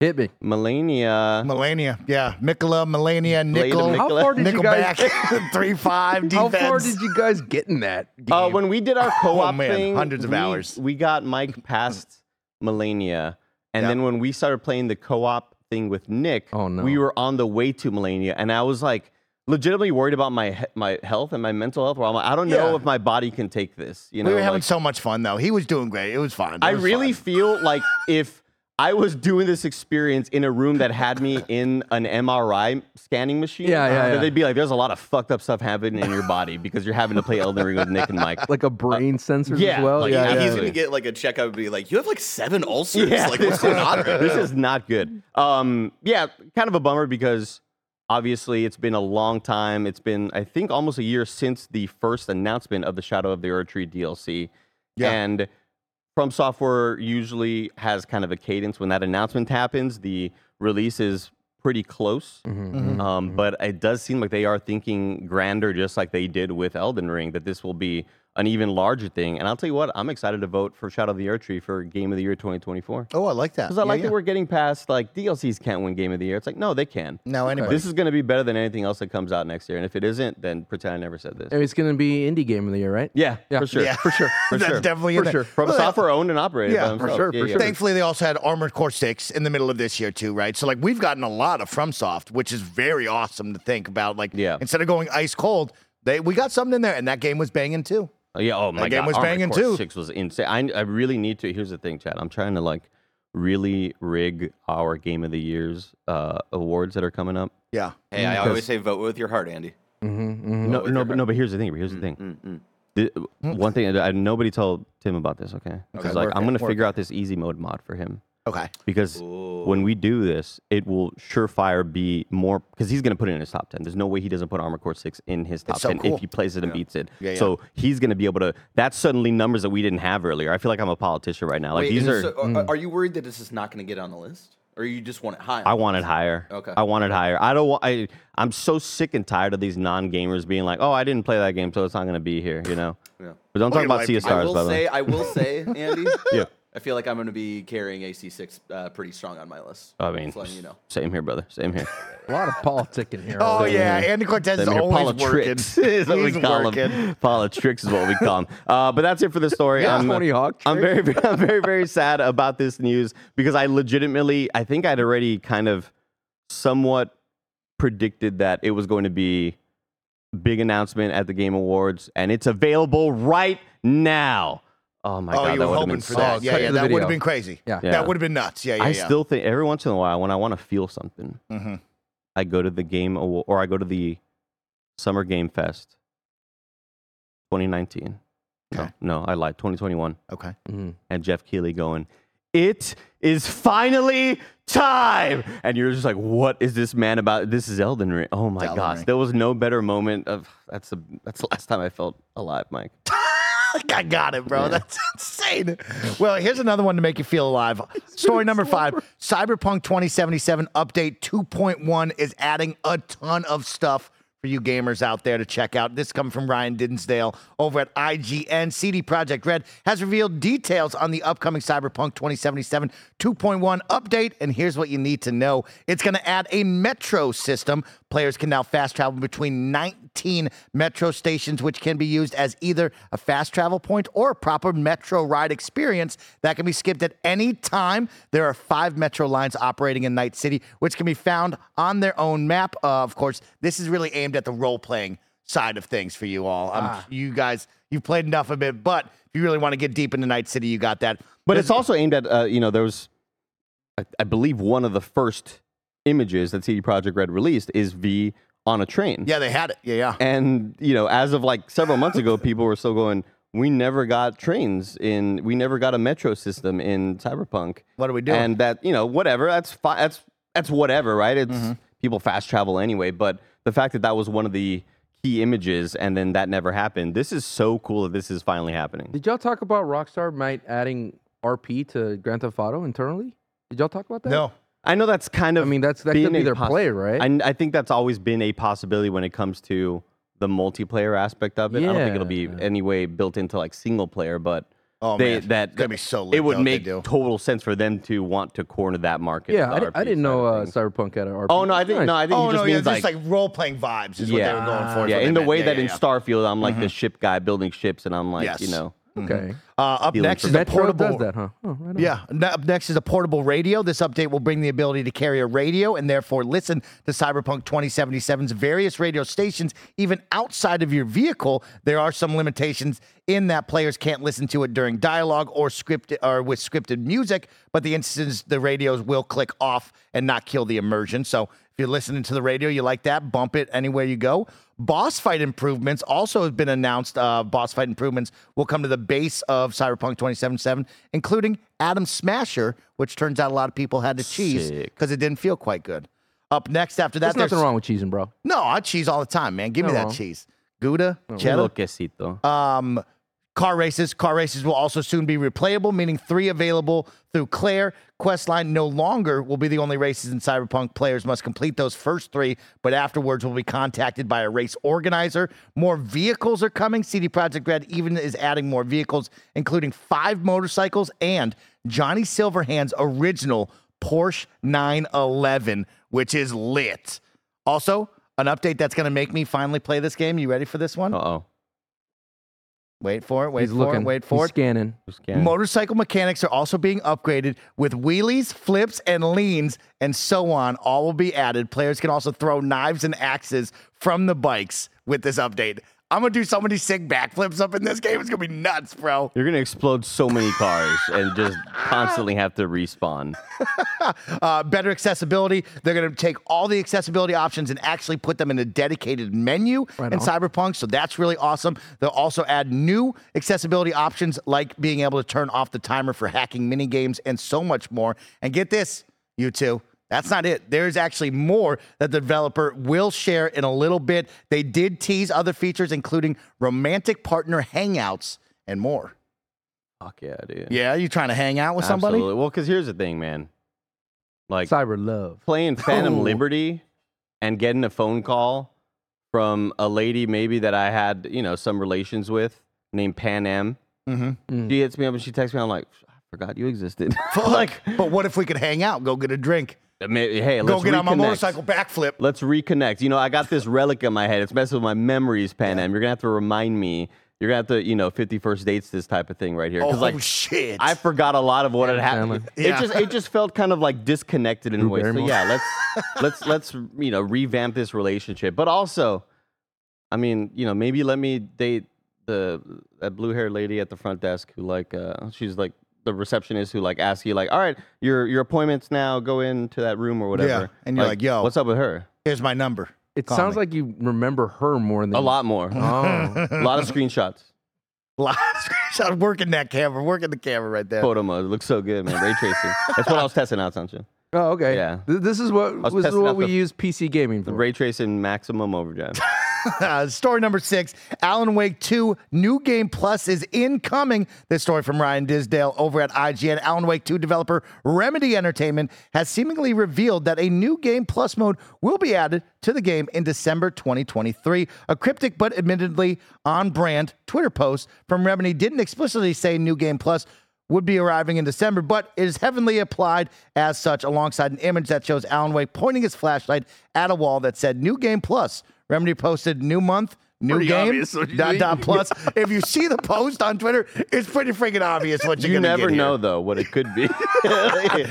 Hit me. Malenia. Malenia, yeah. Miquella, Malenia, Nickel, Nicola. How far did you guys? Three five How far did you guys get in that? Game? Uh, when we did our co-op Oh, man, thing, hundreds of we- hours. We got Mike past Malenia, and Yeah. then when we started playing the co-op thing with Nick, Oh, no. we were on the way to Malenia, and I was like legitimately worried about my my health and my mental health. Where I'm like, I don't know Yeah. if my body can take this. You know, we were having like, so much fun though. He was doing great. It was fun. It I was really fun. feel like if I was doing this experience in a room that had me in an MRI scanning machine, Yeah, yeah, that yeah. they'd be like, "There's a lot of fucked up stuff happening in your body because you're having to play Elden Ring with Nick and Mike." like a brain sensor yeah, as well. like, yeah, yeah, yeah. He's yeah. gonna get like a checkup and be like, "You have like seven ulcers. Yeah, like what's going on?" right this now?" is not good. Um, yeah, kind of a bummer because obviously it's been a long time. It's been, I think, almost a year since the first announcement of the Shadow of the Erdtree DLC. Yeah. And From Software usually has kind of a cadence when that announcement happens. The release is pretty close, Mm-hmm. um, but it does seem like they are thinking grander, just like they did with Elden Ring. That this will be an even larger thing. And I'll tell you what, I'm excited to vote for Shadow of the Erdtree for Game of the Year 2024. Oh, I like that. Because I Yeah, like yeah. that we're getting past like DLCs can't win Game of the Year. It's like no, they can. No, anybody. This is going to be better than anything else that comes out next year. And if it isn't, then pretend I never said this. It's going to be indie game of the year, right? Yeah, Yeah. for sure. Yeah. For sure. For That's sure. definitely For in sure. From Well, software owned and operated Yeah, by for sure, Yeah, for yeah. sure. Thankfully, they also had Armored Core 6 in the middle of this year, too, right? So, like, we've gotten a lot of FromSoft, which is very awesome to think about. Like, Yeah. instead of going ice cold, they we got something in there, and that game was banging, too. Oh, yeah. Oh my god. Game god. was Armored banging, Core too. Six was insane. I, I really need to. Here's the thing, Chad. I'm trying to like really rig our Game of the Years uh, awards that are coming up. Yeah. Hey, I always say vote with your heart, Andy. Mm-hmm, No, with no, your but no. But here's the thing. Here's the thing. Mm, mm. The- one thing. I, nobody told Tim about this. Okay. Because like work I'm it, gonna work figure out this easy mode mod for him. Okay. because when we do this, it will surefire be more because he's going to put it in his top ten. There's no way he doesn't put Armor Core Six in his top so ten cool. if he plays it and beats it. Yeah, yeah. So he's going to be able to. That's suddenly numbers that we didn't have earlier. I feel like I'm a politician right now. Like Wait, these are. so, are, mm. are you worried that this is not going to get on the list, or you just want it high? on I the want it higher. Okay. I want it higher. I don't want. I. I'm so sick and tired of these non-gamers being like, "Oh, I didn't play that game, so it's not going to be here." You know. Yeah. But don't talk about might Sea be- of I will by the way. say, I will say, Andy. Yeah. I feel like I'm going to be carrying AC6 uh, pretty strong on my list. I mean, Just you know. same here, brother. Same here. A lot of politic in here. Oh, already. yeah. Andy Cortez is Same here. always working. Is what we He's call working. him. Politricks is what we call him. Uh, but that's it for the story. Yeah, I'm, Tony Hawk I'm very, I'm very, very sad about this news because I legitimately, I think I'd already kind of somewhat predicted that it was going to be big announcement at the Game Awards, and it's available right now. Oh my god. Oh, god, you that were hoping for so that. Yeah, yeah. That would have been crazy. Yeah. Yeah. That would have been nuts. Yeah, yeah, I yeah. still think every once in a while when I want to feel something, Mhm. I go to the game Awa- or I go to the Summer Game Fest 2019. Okay. No, no, I lied. 2021. Okay. Mhm. And Geoff Keighley going, "It is finally time!" And you're just like, "What is this man about? This is Elden Ring. Oh my Elden gosh, Ring. there was no better moment of that's the that's the last time I felt alive, Mike." I got it, bro. That's insane. Well, here's another one to make you feel alive. Story number five Cyberpunk 2077 Update 2.1 is adding a ton of stuff for you gamers out there to check out. This comes from Ryan Dinsdale over at IGN. CD Projekt Red has revealed details on the upcoming Cyberpunk 2077 2.1 update. And here's what you need to know it's going to add a metro system. Players can now fast travel between 19 metro stations, which can be used as either a fast travel point or a proper metro ride experience that can be skipped at any time. There are five metro lines operating in Night City, which can be found on their own map. Uh, of course, this is really aimed at the role playing side of things for you all. Um, You guys, you've played enough of it, but if you really want to get deep into Night City, you got that. But it's also aimed at uh, you know there was, I, I believe one of the first images that CD Projekt Red released is V on a train. yeah, they had it. Yeah, yeah. And you know, as of like several months ago, people were still going. We never got trains in. We never got a metro system in Cyberpunk. What are we doing? And that you know, whatever. That's fine. That's that's whatever, right? It's Mm-hmm. people fast travel anyway. But the fact that that was one of the key images, and then that never happened. This is so cool that this is finally happening. Did y'all talk about Rockstar might adding RP to Grand Theft Auto internally? Did y'all talk about that? no. I know that's kind of. I mean, that's that been could be their poss- play, right? I, I think that's always been a possibility when it comes to the multiplayer aspect of it. I don't think it'll be Yeah. any way built into like single player, but Oh, they man. that It's gonna be so lit, it would though, if they make do. total sense for them to want to corner that market. yeah, the I, di- I didn't know uh. Cyberpunk had an RP. Oh no, I think Nice. no, I think Oh he just no, yeah, means just like, like role playing vibes is what they were going for. is yeah, what in the meant. way Yeah, that yeah, in yeah. Starfield, I'm like the ship guy building ships, and I'm like, Yes. you know, Okay. Uh, up next is a Metro portable. does that, huh? Oh, right on. Yeah. n- Up next is a portable radio. This update will bring the ability to carry a radio and therefore listen to Cyberpunk 2077's various radio stations, even outside of your vehicle. There are some limitations in that players can't listen to it during dialogue or scripted or with scripted music, but the instance the radios will click off and not kill the immersion. So if you're listening to the radio, you like that, bump it anywhere you go. Boss fight improvements also have been announced. Uh, boss fight improvements will come to the base of Cyberpunk 2077, including Adam Smasher, which turns out a lot of people had to cheese Sick. because it didn't feel quite good. Up next after that, There's nothing wrong with cheesing, bro. No, I cheese all the time, man. Give me No that wrong. cheese. Gouda, cheddar. quesito. Um, Car races. Car races will also soon be replayable, meaning three available through Claire. Questline no longer will be the only races in Cyberpunk. Players must complete those first three, but afterwards will be contacted by a race organizer. More vehicles are coming. CD Projekt Red even is adding more vehicles, including five motorcycles and Johnny Silverhand's original Porsche 911, which is lit. Also, an update that's going to make me finally play this game. You ready for this one? Uh oh. Wait for it. Wait He's for looking. it. Wait He's for it. scanning. Motorcycle mechanics are also being upgraded with wheelies, flips, and leans, and so on. All will be added. Players can also throw knives and axes from the bikes with this update. I'm gonna do so many sick backflips up in this game. It's gonna be nuts, bro. You're gonna explode so many cars and just constantly have to respawn. Uh, better accessibility. They're gonna take all the accessibility options and actually put them in a dedicated menu in Cyberpunk. So that's really awesome. They'll also add new accessibility options like being able to turn off the timer for hacking mini games and so much more. And get this, you two. That's not it. There's actually more that the developer will share in a little bit. They did tease other features, including romantic partner hangouts and more. Fuck yeah, dude. Yeah, you trying to hang out with somebody? Absolutely. Well, because here's the thing, man. Like Cyber love. playing Phantom Oh. Liberty and getting a phone call from a lady maybe that I had, you know, some relations with named Panam. Mm-hmm. She hits me up and she texts me. I'm like, I forgot you existed. like, but what if we could hang out, go get a drink, Maybe- hey, go let's go get on my motorcycle backflip? Let's reconnect. You know, I got this relic in my head. It's messing with my memories, Panam. You're gonna have to remind me. You're gonna have to, you know, 51st dates this type of thing right here. Oh like shit! I forgot a lot of what had happened. Yeah. It just it just felt kind of like disconnected in a Drew way. So yeah, let's let's let's you know revamp this relationship. But also, I mean, you know, maybe let me date the that blue haired lady at the front desk who like uh she's like the receptionist who like asks you like, all right, your your appointments now. Go into that room or whatever. Yeah, and you're like, yo. what's up with her? Here's my number. It Call sounds me. like you remember her more than A lot more. Oh, a lot of screenshots. Screenshot working that camera, working the camera right there. Photo mode. It looks so good, man. Ray tracing. That's what I was testing out, Sancho. oh, okay. Yeah. Th- This is what was this is testing what we the- use PC gaming The for. ray tracing maximum overdrive. Story number six Alan Wake 2 New Game Plus is incoming. This story from Ryan Dinsdale over at IGN. Alan Wake 2 developer Remedy Entertainment has seemingly revealed that a new Game Plus mode will be added to the game in December 2023. A cryptic but admittedly on brand Twitter post from Remedy didn't explicitly say New Game Plus would be arriving in December, but it is heavily applied as such alongside an image that shows Alan Wake pointing his flashlight at a wall that said New Game Plus. Remedy posted new month, new Pretty game, obvious what dot, dot plus. if you see the post on Twitter, it's pretty freaking obvious what you're You gonna do. You never get know here. though what it could be.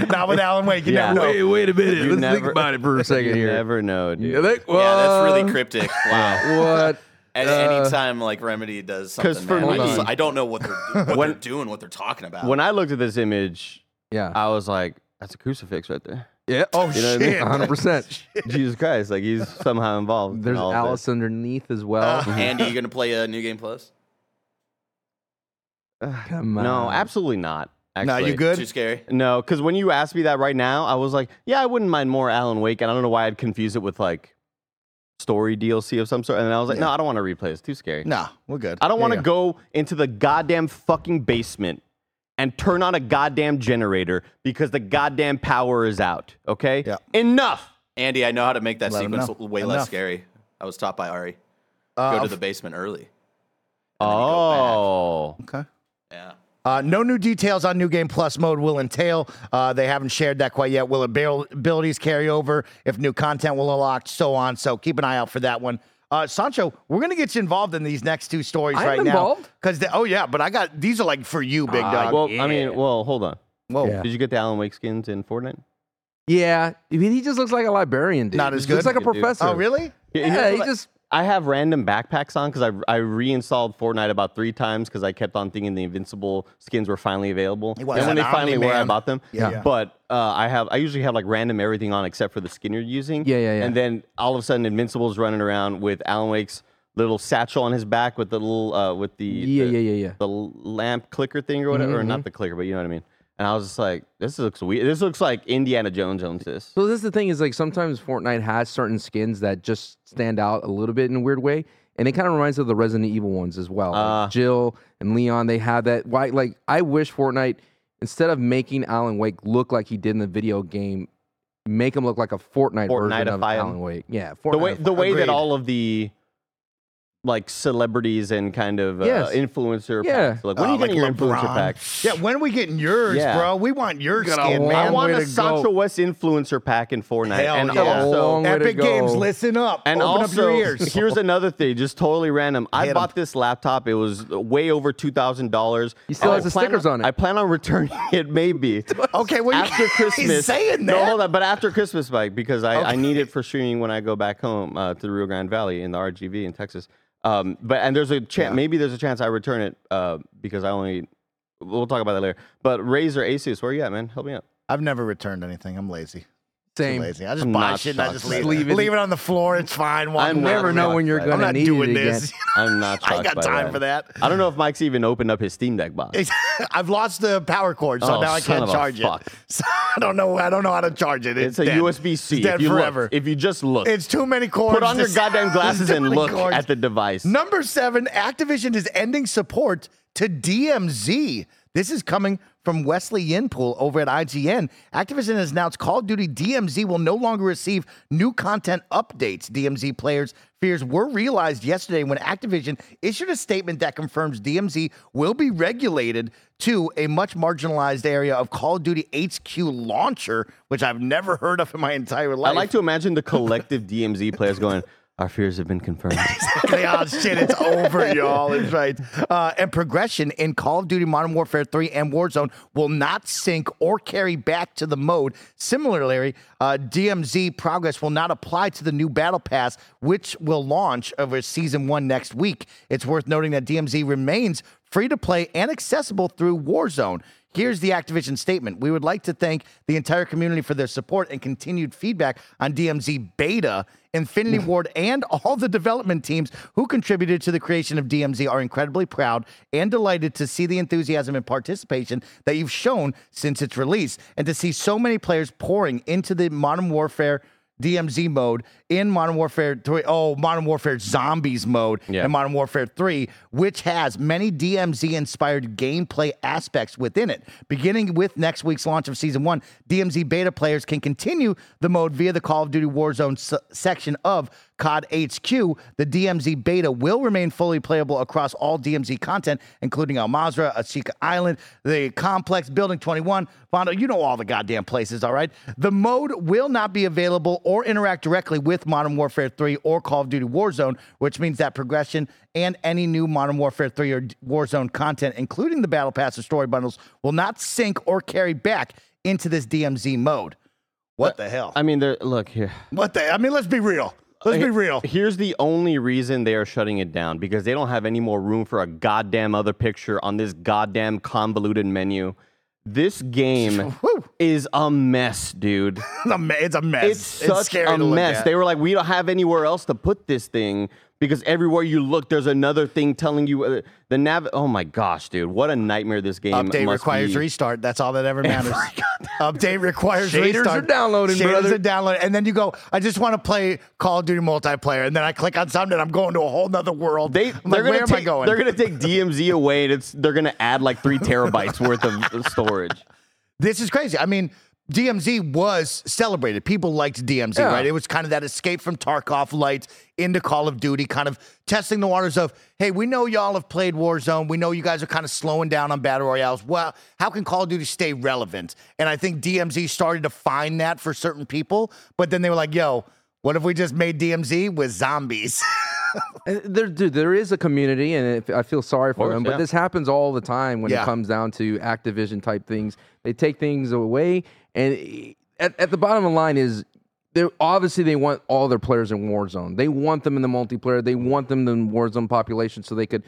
Not with Alan Wake, you Yeah. never know. Wait, wait a minute. You Let's think about it for a second you here. never know, dude. You think- yeah, that's really cryptic. Wow. What? At Uh, any time, like Remedy does 'cause something, for man, I, just- I don't know what they're what When- they're doing, what they're talking about. When I looked at this image, Yeah. I was like, "That's a crucifix right there." Yeah. Oh You know what I mean? shit! 100%. Jesus Christ, like he's somehow involved. There's in all of Alice underneath as well. Uh, Andy, you gonna play a new game plus? this. Come No, absolutely not. No, Actually. you good? Too scary. No, because when you asked me that right now, I was like, "Yeah, I wouldn't mind more Alan Wake," and I don't know why I'd confuse it with like story DLC of some sort. And then I was like, "No, I don't want to replay. It's too scary." No, we're good. I don't want to go into the goddamn fucking basement and turn on a goddamn generator because the goddamn power is out. Okay? Yeah. Enough. Andy, I know how to make that Let 'em sequence way Enough. less scary. I was taught by Ari. Uh, Go to the basement early. Oh. Okay. Yeah. Uh, no new details on New Game Plus mode will entail. Uh, they haven't shared that quite yet. Will abilities carry over? If new content will unlock, so on. So keep an eye out for that one. Uh, Sancho, we're gonna get you involved in these next two stories I'm right involved? now. Because oh yeah, but I got these are like for you, big Ah, dog. Well, I mean, well, hold on. Whoa. Yeah. Did you get the Alan Wake skins in Fortnite? Yeah. I mean, he just looks like a librarian, dude. Not as He Looks like a Dude. professor. Oh really? Yeah, Yeah, here's he just. I have random backpacks on because I, I reinstalled Fortnite about three times because I kept on thinking the Invincible skins were finally available. was and when an they finally were, I Omni-Man. bought them. Yeah. Yeah. But uh, I have I usually have like random everything on except for the skin you're using. Yeah, yeah, yeah. And then all of a sudden, Invincible's running around with Alan Wake's little satchel on his back with the little uh, with the Yeah, the, yeah, yeah, yeah. the lamp clicker thing or whatever, or not the clicker, but you know what I mean. And I was just like, this looks weird. This looks like Indiana Jones owns this. So this is the thing is like sometimes Fortnite has certain skins that just stand out a little bit in a weird way. and it kind of reminds of the Resident Evil ones as well. Like Uh. Jill and Leon, they have that. Why? Like, I wish Fortnite instead of making Alan Wake look like he did in the video game, make him look like a Fortnite, version of. Alan Wake. Yeah, the way Fortnite. the way that all of the like celebrities and kind of uh, Yes. influencer Yeah. packs. Like when Uh, are you getting your influencer LeBron. pack? Yeah, when are we getting yours, Yeah. bro? We want your Got a skin, long I man. want way a to Sancho go. West influencer pack in Fortnite, Hell and yeah. also Long way to Epic Games, listen up. And Open also, up your ears. here's another thing, just totally random. I Hit 'em. bought this laptop. It was way over two thousand dollars. He still has the stickers on it. I plan on returning it, maybe Okay, well, after Christmas. He's saying No, that. hold on, but after Christmas, Mike, because I, I need it for streaming when I go back home uh, to the Rio Grande Valley in the RGV in Texas. Um, but and there's a chance, maybe there's a chance I return it uh, because I only. We'll talk about that later. But Razer Asus, where are you at, man? Help me out. I've never returned anything. I'm lazy. Too lazy. I just I'm buy not shit and I shocked just by leave, that. leave, it. on the floor. It's fine. Walk I'm away. not Never know when you're gonna I'm not need doing it this. I'm not. I ain't shocked got by time for that. I don't know if Mike's even opened up his Steam Deck box. I've lost the power cord, so Oh, now I son can't of a charge it. So I don't know. I don't know how to charge it. It's It's, a dead. USB C. It's dead if you forever. Look, if you just look, it's too many cords. put on your goddamn glasses too and many look cords. at the device. Number seven, Activision is ending support to DMZ. This is coming from Wesley Yin-Poole over at IGN. Activision has announced Call of Duty DMZ will no longer receive new content updates. DMZ players' fears were realized yesterday when Activision issued a statement that confirms DMZ will be regulated to a much marginalized area of Call of Duty HQ launcher, which I've never heard of in my entire life. I like to imagine the collective DMZ players going, "Our fears have been confirmed." oh shit, it's over, y'all. It's right. Uh, and progression in Call of Duty Modern Warfare 3 and Warzone will not sync or carry back to the mode. Similarly, uh, DMZ progress will not apply to the new Battle Pass, which will launch over Season 1 next week. It's worth noting that DMZ remains free to play and accessible through Warzone. Here's the Activision statement. We would like to thank the entire community for their support and continued feedback on DMZ Beta. Infinity mm. Ward and all the development teams who contributed to the creation of DMZ are incredibly proud and delighted to see the enthusiasm and participation that you've shown since its release and to see so many players pouring into the Modern Warfare DMZ mode in Modern Warfare 3. Oh, Modern Warfare Zombies mode Yeah. in Modern Warfare 3, which has many DMZ inspired gameplay aspects within it. Beginning with next week's launch of Season 1, DMZ beta players can continue the mode via the Call of Duty Warzone s- section of COD HQ. The DMZ beta will remain fully playable across all DMZ content, including Al Ashika Island, the complex, Building 21, Bondo. You know all the goddamn places, all right? The mode will not be available or interact directly with Modern Warfare 3 or Call of Duty Warzone, which means that progression and any new Modern Warfare 3 or Warzone content, including the Battle Pass or story bundles, will not sync or carry back into this DMZ mode. What uh, the hell? I mean, there. Look here. What the? I mean, let's be real. Let's be real. Here's the only reason they are shutting it down because they don't have any more room for a goddamn other picture on this goddamn convoluted menu. This game. is a mess, dude. It's a me- It's a mess. It's such scary a mess. They were like, we don't have anywhere else to put this thing because everywhere you look, there's another thing telling you uh, the nav. Oh my gosh, dude, what a nightmare this game Update requires be. restart. That's all that ever matters. Update requires Shaders restart. are downloading, Shaders brother. are downloading. And then you go, I just want to play Call of Duty multiplayer. And then I click on something and I'm going to a whole nother world. They, they're like, where take, am I going? They're gonna take DMZ away, and it's they're gonna add like three terabytes worth of storage. This is crazy. I mean, DMZ was celebrated. People liked DMZ, Yeah. right? It was kind of that escape from Tarkov light into Call of Duty, kind of testing the waters of, hey, we know y'all have played Warzone. We know you guys are kind of slowing down on battle royales. Well, how can Call of Duty stay relevant? And I think DMZ started to find that for certain people, but then they were like, yo, what if we just made DMZ with zombies? There, dude, there is a community, and I feel sorry for course, them. yeah. But this happens all the time when Yeah. it comes down to Activision type things. They take things away, and at, at the bottom of the line is, they obviously they want all their players in Warzone. They want them in the multiplayer. They want them in the Warzone population so they could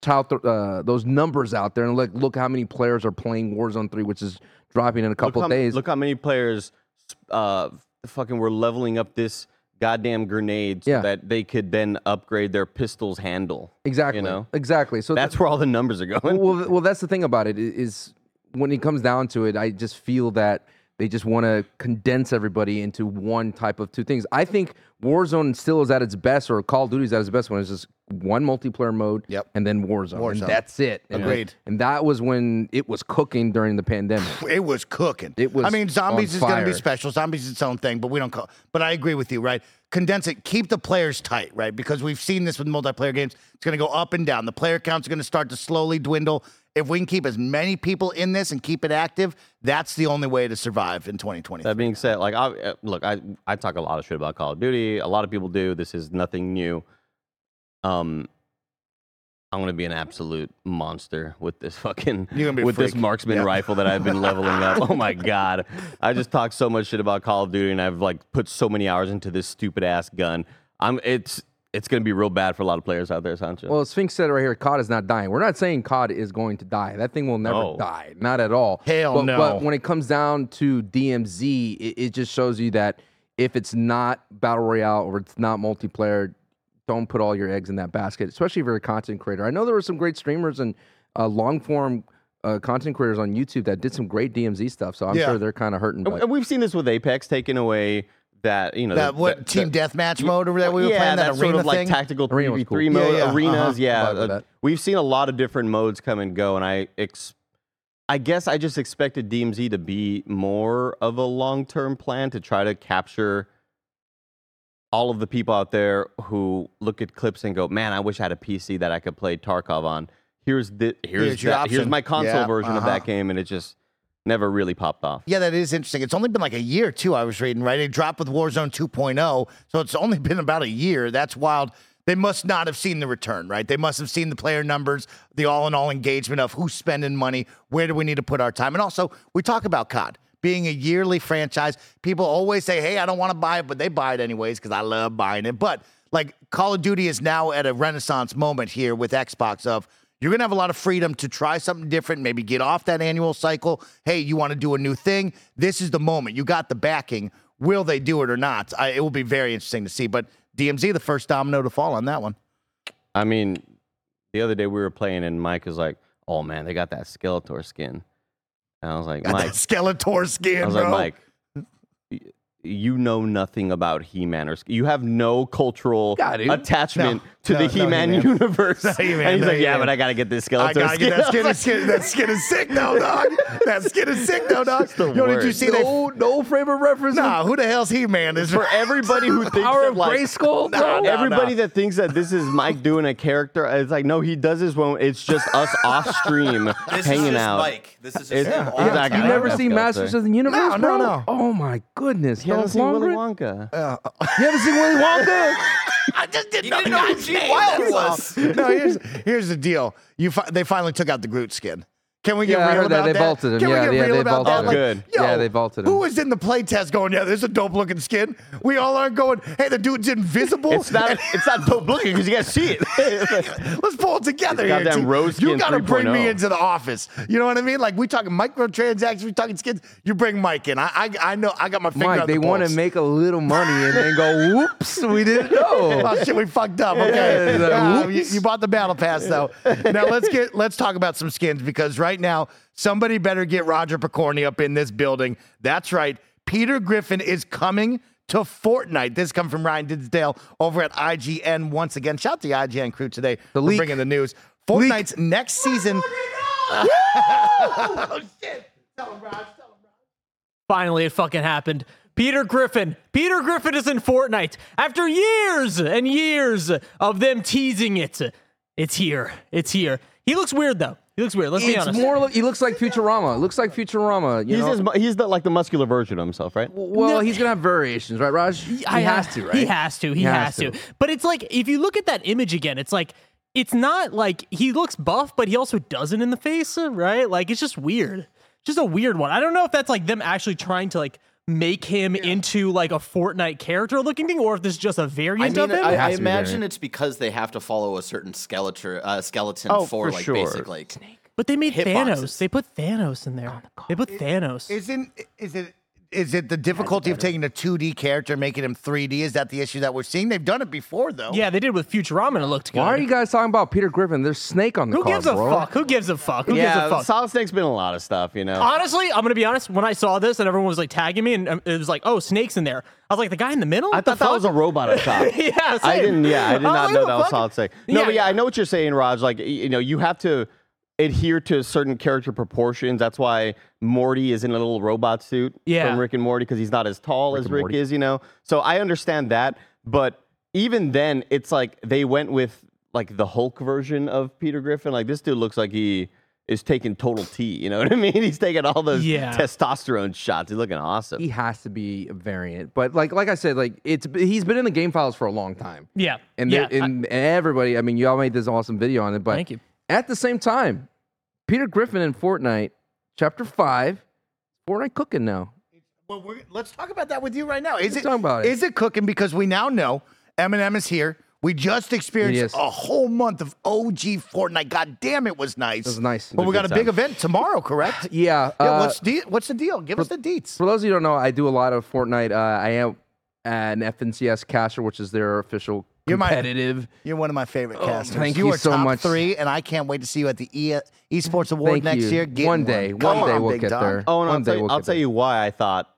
tout the, uh, those numbers out there and look look how many players are playing Warzone three, which is dropping in a couple look how, days. Look how many players, uh, fucking were leveling up this goddamn grenade so that they could then upgrade their pistol's handle. exactly, You know, exactly. So that's where all the numbers are going. well, well, that's the thing about it is when it comes down to it, I just feel that they just want to condense everybody into one type of two things. I think Warzone still is at its best, or Call of Duty is at its best when it's just one multiplayer mode, Yep. and then Warzone, Warzone. and that's it. And, Agreed. And that was when it was cooking during the pandemic. It was cooking. It was I mean, zombies is going to be special. Zombies is its own thing, but we don't call. But I agree with you, right? Condense it. Keep the players tight, right? Because we've seen this with multiplayer games. It's going to go up and down. The player counts are going to start to slowly dwindle. If we can keep as many people in this and keep it active, that's the only way to survive in 2020. That being said, like, I, uh, look, I I talk a lot of shit about Call of Duty. A lot of people do. This is nothing new. Um, I'm gonna be an absolute monster with this fucking You're gonna be with this marksman rifle that I've been leveling up. Oh my god, I just talk so much shit about Call of Duty, and I've like put so many hours into this stupid ass gun. I'm it's it's gonna be real bad for a lot of players out there, Sancho. Well, Sphinx said right here, COD is not dying. We're not saying COD is going to die. That thing will never No. die, not at all. Hell but, no. But when it comes down to DMZ, it, it just shows you that if it's not battle royale or it's not multiplayer, don't put all your eggs in that basket. Especially if you're a content creator. I know there were some great streamers and uh, long form uh, content creators on YouTube that did some great DMZ stuff. So I'm Yeah. sure they're kind of hurting. And- But and we've seen this with Apex taking away that you know that the- what the- team the- deathmatch mode over there we were yeah, playing that, that arena sort of like thing. tactical Arena 3v3 cool. Yeah, mode yeah, arenas. uh-huh. Yeah, uh, we've seen a lot of different modes come and go, and I ex- I guess I just expected DMZ to be more of a long term plan to try to capture all of the people out there who look at clips and go, "Man, I wish I had a PC that I could play Tarkov on." Here's the here's Here's that, here's my console Yeah, version of uh-huh. that game, and it just never really popped off. Yeah, that is interesting. It's only been like a year too. I was reading right. It dropped with Warzone 2.0, so it's only been about a year. That's wild. They must not have seen the return, right? They must have seen the player numbers, the all-in-all engagement of who's spending money, where do we need to put our time, and also we talk about COD being a yearly franchise. People always say, "Hey, I don't want to buy it," but they buy it anyways because I love buying it. But like Call of Duty is now at a renaissance moment here with Xbox of you're going to have a lot of freedom to try something different, maybe get off that annual cycle. Hey, you want to do a new thing? This is the moment. You got the backing. Will they do it or not? I, it will be very interesting to see. But DMZ, the first domino to fall on that one. I mean, the other day we were playing and Mike was like, "Oh man, they got that Skeletor skin," and I was like, Got "Mike, Skeletor skin, I was bro. like, Mike, you know nothing about He-Man or you have no cultural dude. attachment No, to no, the no He-Man He-Man. universe." No He-Man, and he's no like, "Yeah, He-Man. but I gotta get this Skeletor I gotta skin." get that skin. Is, skin that skin is sick, though, dog. That skin is sick, though, dog. the Yo, did you worst. see they? no, frame of reference. Nah, who the hell's He Man? Is For everybody who thinks Power that, of like, Grayskull. Nah, nah. Everybody that thinks that this is Mike doing a character, it's like no, he does this when it's just us off stream hanging is just out. Mike. This is just him yeah, exactly. You time. never Yeah. seen Yeah. Masters of the Universe, No, no, no. Oh my goodness, you hasn't seen Willy Lundgren? Wonka. You haven't seen Willy Wonka? I just didn't know didn't the know who guy's Gene name, Wilder that's all. was. No, here's here's the deal. You fi- they finally took out the Groot skin. Can we get Yeah, I real heard that. about They that? vaulted him. Can we Yeah, get yeah, real they about vaulted that? him. Like, Good. yo, Yeah, they vaulted him. Who was in the playtest going? Yeah, there's a dope looking skin. We all are going. Hey, the dude's invisible. It's not. It's not dope looking because you guys see it. Let's pull it together It's here. goddamn T. rose You got to bring me into the office. You know what I mean? Like we talking microtransactions, we talking skins. You bring Mike in. I I, I know. I got my finger Mike, on they the want to make a little money and then go, whoops, we didn't know. Oh shit, we fucked up. Okay, Yeah, like, Uh, you, whoops. you bought the battle pass though. now let's get let's talk about some skins because right now somebody better get Roger Picorni up in this building. That's right, Peter Griffin is coming to Fortnite. This come from Ryan Dinsdale over at IGN once again. Shout out to the IGN crew today The for leak. bringing the news. Fortnite's next season. oh shit! Tell him, Raj. Tell him, Raj. Finally, it fucking happened. Peter Griffin. Peter Griffin is in Fortnite. After years and years of them teasing it, it's here. It's here. He looks weird though. He looks weird. Let's be It's honest. more. Look, he looks like Futurama. It looks like Futurama. You he's know? his, mu- he's the like the muscular version of himself, right? well, he's gonna have variations, right, Raj? He I- has uh, to, right? He has to. He, has, to. But it's like if you look at that image again, it's like it's not like he looks buff, but he also doesn't in the face, right? Like it's just weird. Just a weird one. I don't know if that's like them actually trying to like make him into like a Fortnite character looking thing, or if this is just a variant mean, of him. I, I has be imagine it's because they have to follow a certain skeleton, uh, skeleton Oh, for, for like sure. basic like. but they made Hit Thanos. boxes. They put Thanos in there. They put Thanos. Isn't is it is it the difficulty of taking a 2D character and making him 3D? Is that the issue that we're seeing? They've done it before, though. Yeah, they did with Futurama and it looked good. Why are you guys talking about Peter Griffin? There's Snake on the Who card, gives a bro. fuck? Who gives a fuck? Who yeah, gives a fuck? Solid Snake's been a lot of stuff, you know. Honestly, I'm gonna be honest. When I saw this and everyone was like tagging me, and um, it was like, "Oh, snakes in there," I was like, "The guy in the middle." I What the thought that fuck? was a robot up top. yeah, I same. didn't. Yeah, I did I'm not like, know what that the was fuck? solid snake. No, Yeah. but yeah, I know what you're saying, Raj. Like, y- you know, you have to adhere to certain character proportions. That's why Morty is in a little robot suit Yeah. from Rick and Morty because he's not as tall as Rick Morty. is. You know, so I understand that. But even then, it's like they went with like the Hulk version of Peter Griffin. Like this dude looks like he is taking total T. You know what I mean? He's taking all those Yeah. testosterone shots. He's looking awesome. He has to be a variant, but like like I said, like it's he's been in the game files for a long time. Yeah, and yeah. there- and everybody. I mean, y'all made this awesome video on it, but Thank you. At the same time, Peter Griffin in Fortnite, Chapter Five, Fortnite cooking now. Well, we're, let's talk about that with you right now. Is Let's it talk about it. is it cooking? Because we now know Eminem is here. We just experienced a whole month of OG Fortnite. God damn, it was nice. It was nice. But we got a good big event tomorrow, correct? Yeah. Yeah, uh, what's the what's the deal? Give us the deets. For those of you who don't know, I do a lot of Fortnite. Uh, I am an FNCS caster, which is their official You're my- competitive. You're one of my favorite oh, casters. Oh, thank you you are so top much. three, and I can't wait to see you at the e- Esports Award Thank next you. year. Get One day, Come one day on, we'll get dog. there. Oh, and I'll, One tell day you, we'll I'll tell there. you why I thought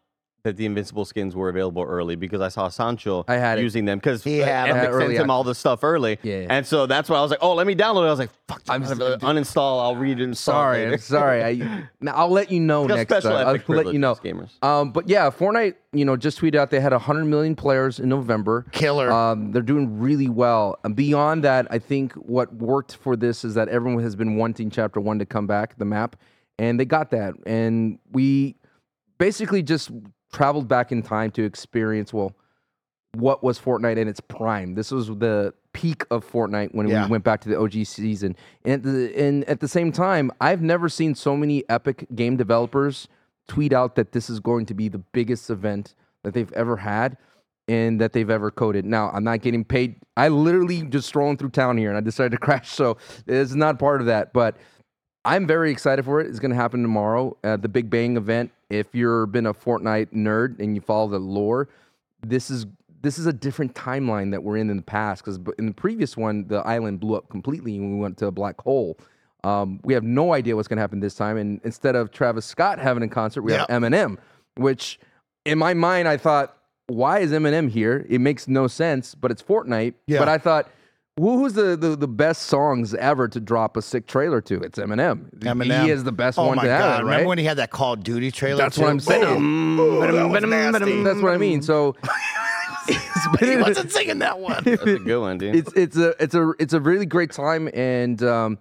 that the Invincible skins were available early because I saw Sancho I had it. using them because He had Epic them. sent Early him all the stuff early. Yeah. And so that's why I was like, oh, let me download it. I was like, fuck, I'm I'm s- uninstall. I'll read it. Sorry, I'm sorry. I now I'll let you know Got next special time. I'll epic let you know. privileges, gamers. Um, but yeah, Fortnite, you know, just tweeted out they had 100 million players in November. Killer. Um, they're doing really well. And beyond that, I think what worked for this is that everyone has been wanting Chapter One to come back, the map, and they got that. And we basically just traveled back in time to experience well what was Fortnite in its prime. This was the peak of Fortnite when Yeah. we went back to the OG season. And at the, and at the same time, I've never seen so many epic game developers tweet out that this is going to be the biggest event that they've ever had and that they've ever coded. Now, I'm not getting paid. I literally just strolling through town here and I decided to crash, so it's not part of that, but I'm very excited for it. It's going to happen tomorrow at the Big Bang event. If you've been a Fortnite nerd and you follow the lore, this is this is a different timeline that we're in in the past because in the previous one the island blew up completely and we went to a black hole. Um, we have no idea what's going to happen this time, and instead of Travis Scott having a concert, we have Eminem, which in my mind I thought, why is Eminem here? It makes no sense, but it's Fortnite. Yeah. But I thought. Who- Who's the, the, the best songs ever to drop a sick trailer to? It's Eminem. Eminem He is the best oh one my to have God. it, right? Remember when he had that Call of Duty trailer? That's what? I'm saying. Ooh, that was nasty. That's what I mean. So he wasn't singing that one. That's a good one, dude. it's it's a it's a it's a really great time, and um,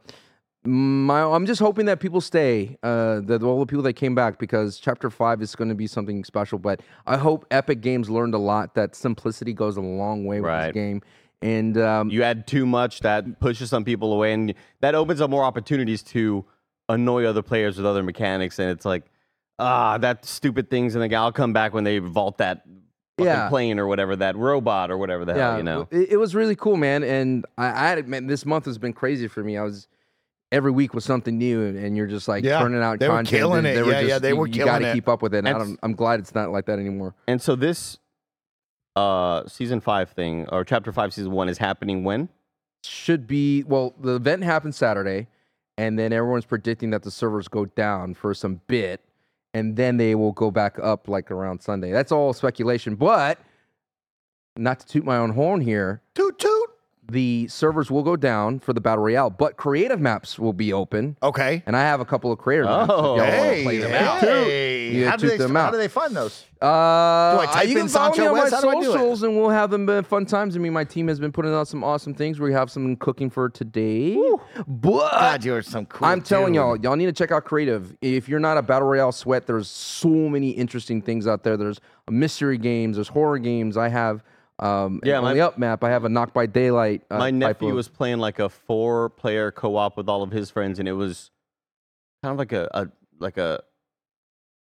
my I'm just hoping that people stay. Uh, that all the people that came back because Chapter Five is going to be something special. But I hope Epic Games learned a lot. That simplicity goes a long way with Right. this game, and um, you add too much, that pushes some people away, and that opens up more opportunities to annoy other players with other mechanics. And it's like, ah, that stupid things, and then I'll come back when they vault that fucking Yeah. plane or whatever, that robot or whatever the hell, you know. It, it was really cool, man. And I, I had man, this month has been crazy for me. I was every week was something new, and, and you're just like Yeah, turning out they were killing and it. They were Yeah, yeah, just- they you- were you killing gotta keep up with it. And I And don't, I'm glad it's not like that anymore. And so this uh season five thing or chapter five season one is happening when? Should be well. The event happens Saturday, and then everyone's predicting that the servers go down for some bit, and then they will go back up like around Sunday. That's all speculation, but not to toot my own horn here. toot toot. The servers will go down for the battle royale, but creative maps will be open. Okay. And I have a couple of creative maps. if y'all Oh. Hey, play them out. hey. You How do they them how do they fund those? Uh, I type you in can follow me Sancho on my West? How do I do it? socials, and we'll have them uh, fun times. I mean, my team has been putting out some awesome things. We have some cooking for today. But God, you're some cool. I'm telling dude. y'all, y'all need to check out Creative. If you're not a battle royale sweat, there's so many interesting things out there. There's mystery games, there's horror games. I have um, Yeah, yeah, my- on the up map. I have a Knock by Daylight. Uh, My nephew of- was playing like a four player co op with all of his friends and it was kind of like a, a like a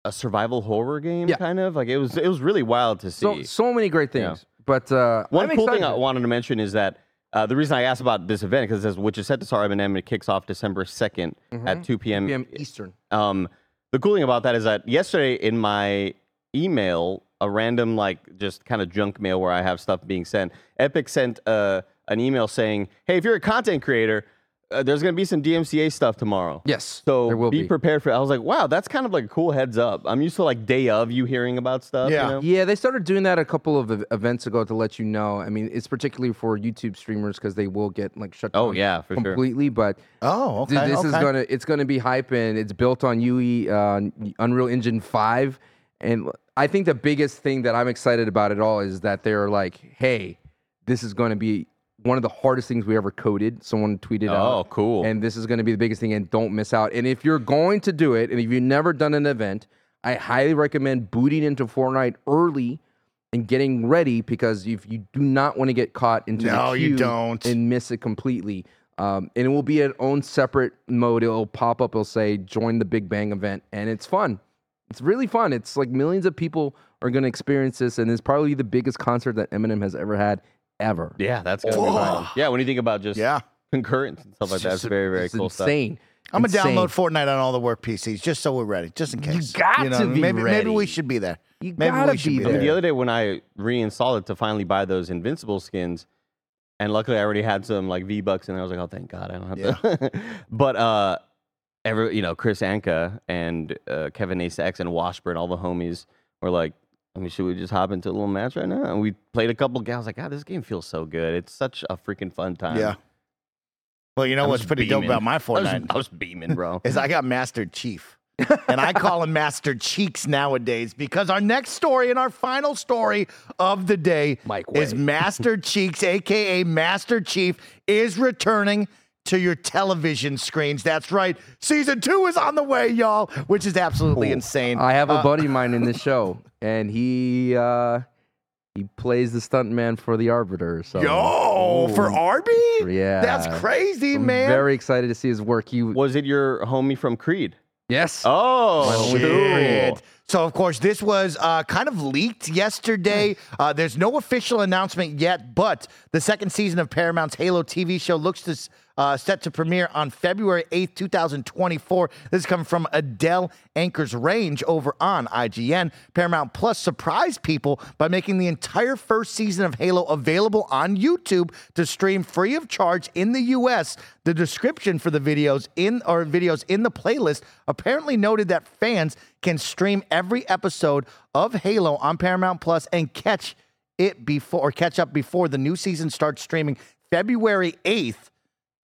a survival horror game Yeah. kind of. Like it was it was really wild to see. so many great Yeah. things. But uh, One I'm cool thing I wanted to mention is that uh, the reason I asked about this event because it says which is set to start Eminem and it kicks off December 2nd at 2 p.m. PM Eastern. Um, the cool thing about that is that yesterday in my email, a random like just kind of junk mail where I have stuff being sent. Epic sent uh, an email saying, "Hey, if you're a content creator, uh, there's going to be some DMCA stuff tomorrow." Yes, So there will be, be. prepared for. It. I was like, "Wow, that's kind of like a cool heads up." I'm used to like day of you hearing about stuff. Yeah. You know? Yeah, they started doing that a couple of events ago to let you know. I mean, it's particularly for YouTube streamers because they will get like shut down Oh, yeah, for sure. completely. But Oh, okay. Dude, this is gonna it's gonna be hype and it's built on UE uh, Unreal Engine five. And I think the biggest thing that I'm excited about it all is that they're like, hey, this is gonna be one of the hardest things we ever coded. Someone tweeted out. Oh, cool. And this is gonna be the biggest thing and don't miss out. And if you're going to do it, and if you've never done an event, I highly recommend booting into Fortnite early and getting ready because if you do not want to get caught into No, the you queue don't. and miss it completely. Um, and it will be an own separate mode. It'll pop up. It'll say join the Big Bang event, and it's fun. It's really fun. It's like millions of people are going to experience this, and it's probably the biggest concert that Eminem has ever had, ever. Yeah, that's gonna be fun. Yeah, when you think about just Yeah. concurrent and stuff like that, it's very very It's cool stuff. insane. I'm gonna Insane. download Fortnite on all the work PCs just so we're ready, just in case. You got know, to be maybe maybe we should be there. You maybe gotta we should be be I mean, there. the other day when I reinstalled it to finally buy those Invincible skins, and luckily I already had some like V Bucks, and I was like, oh, thank God, I don't have to. but uh, every you know, Chris Anka and uh, Kevin Ace X and Washburn, all the homies were like, I mean, should we just hop into a little match right now? And we played a couple games. Like, God, this game feels so good. It's such a freaking fun time. Yeah. Well, you know I what's pretty dope about my I was, Fortnite I was beaming, bro. is I got Master Chief. and I call him Master Cheeks nowadays because our next story and our final story of the day Mike is Master Cheeks, aka Master Chief, is returning to your television screens. That's right. Season two is on the way, y'all, which is absolutely insane. I have a Uh, buddy of mine in this show, and he uh, he plays the stuntman for the Arbiter. So Yo, for Arby? Yeah. That's crazy, I'm man. very excited to see his work. He Was it your homie from Creed? yes. Oh, Shit. cool. So, of course, this was uh, kind of leaked yesterday. Uh, there's no official announcement yet, but the second season of Paramount's Halo TV show looks to s- uh, set to premiere on February 8th, 2024. This is coming from Adele Ankers-Range over on IGN. Paramount Plus surprised people by making the entire first season of Halo available on YouTube to stream free of charge in the US. The description for the videos in or videos in the playlist apparently noted that fans can stream every episode of Halo on Paramount Plus and catch it before or catch up before the new season starts streaming February 8th.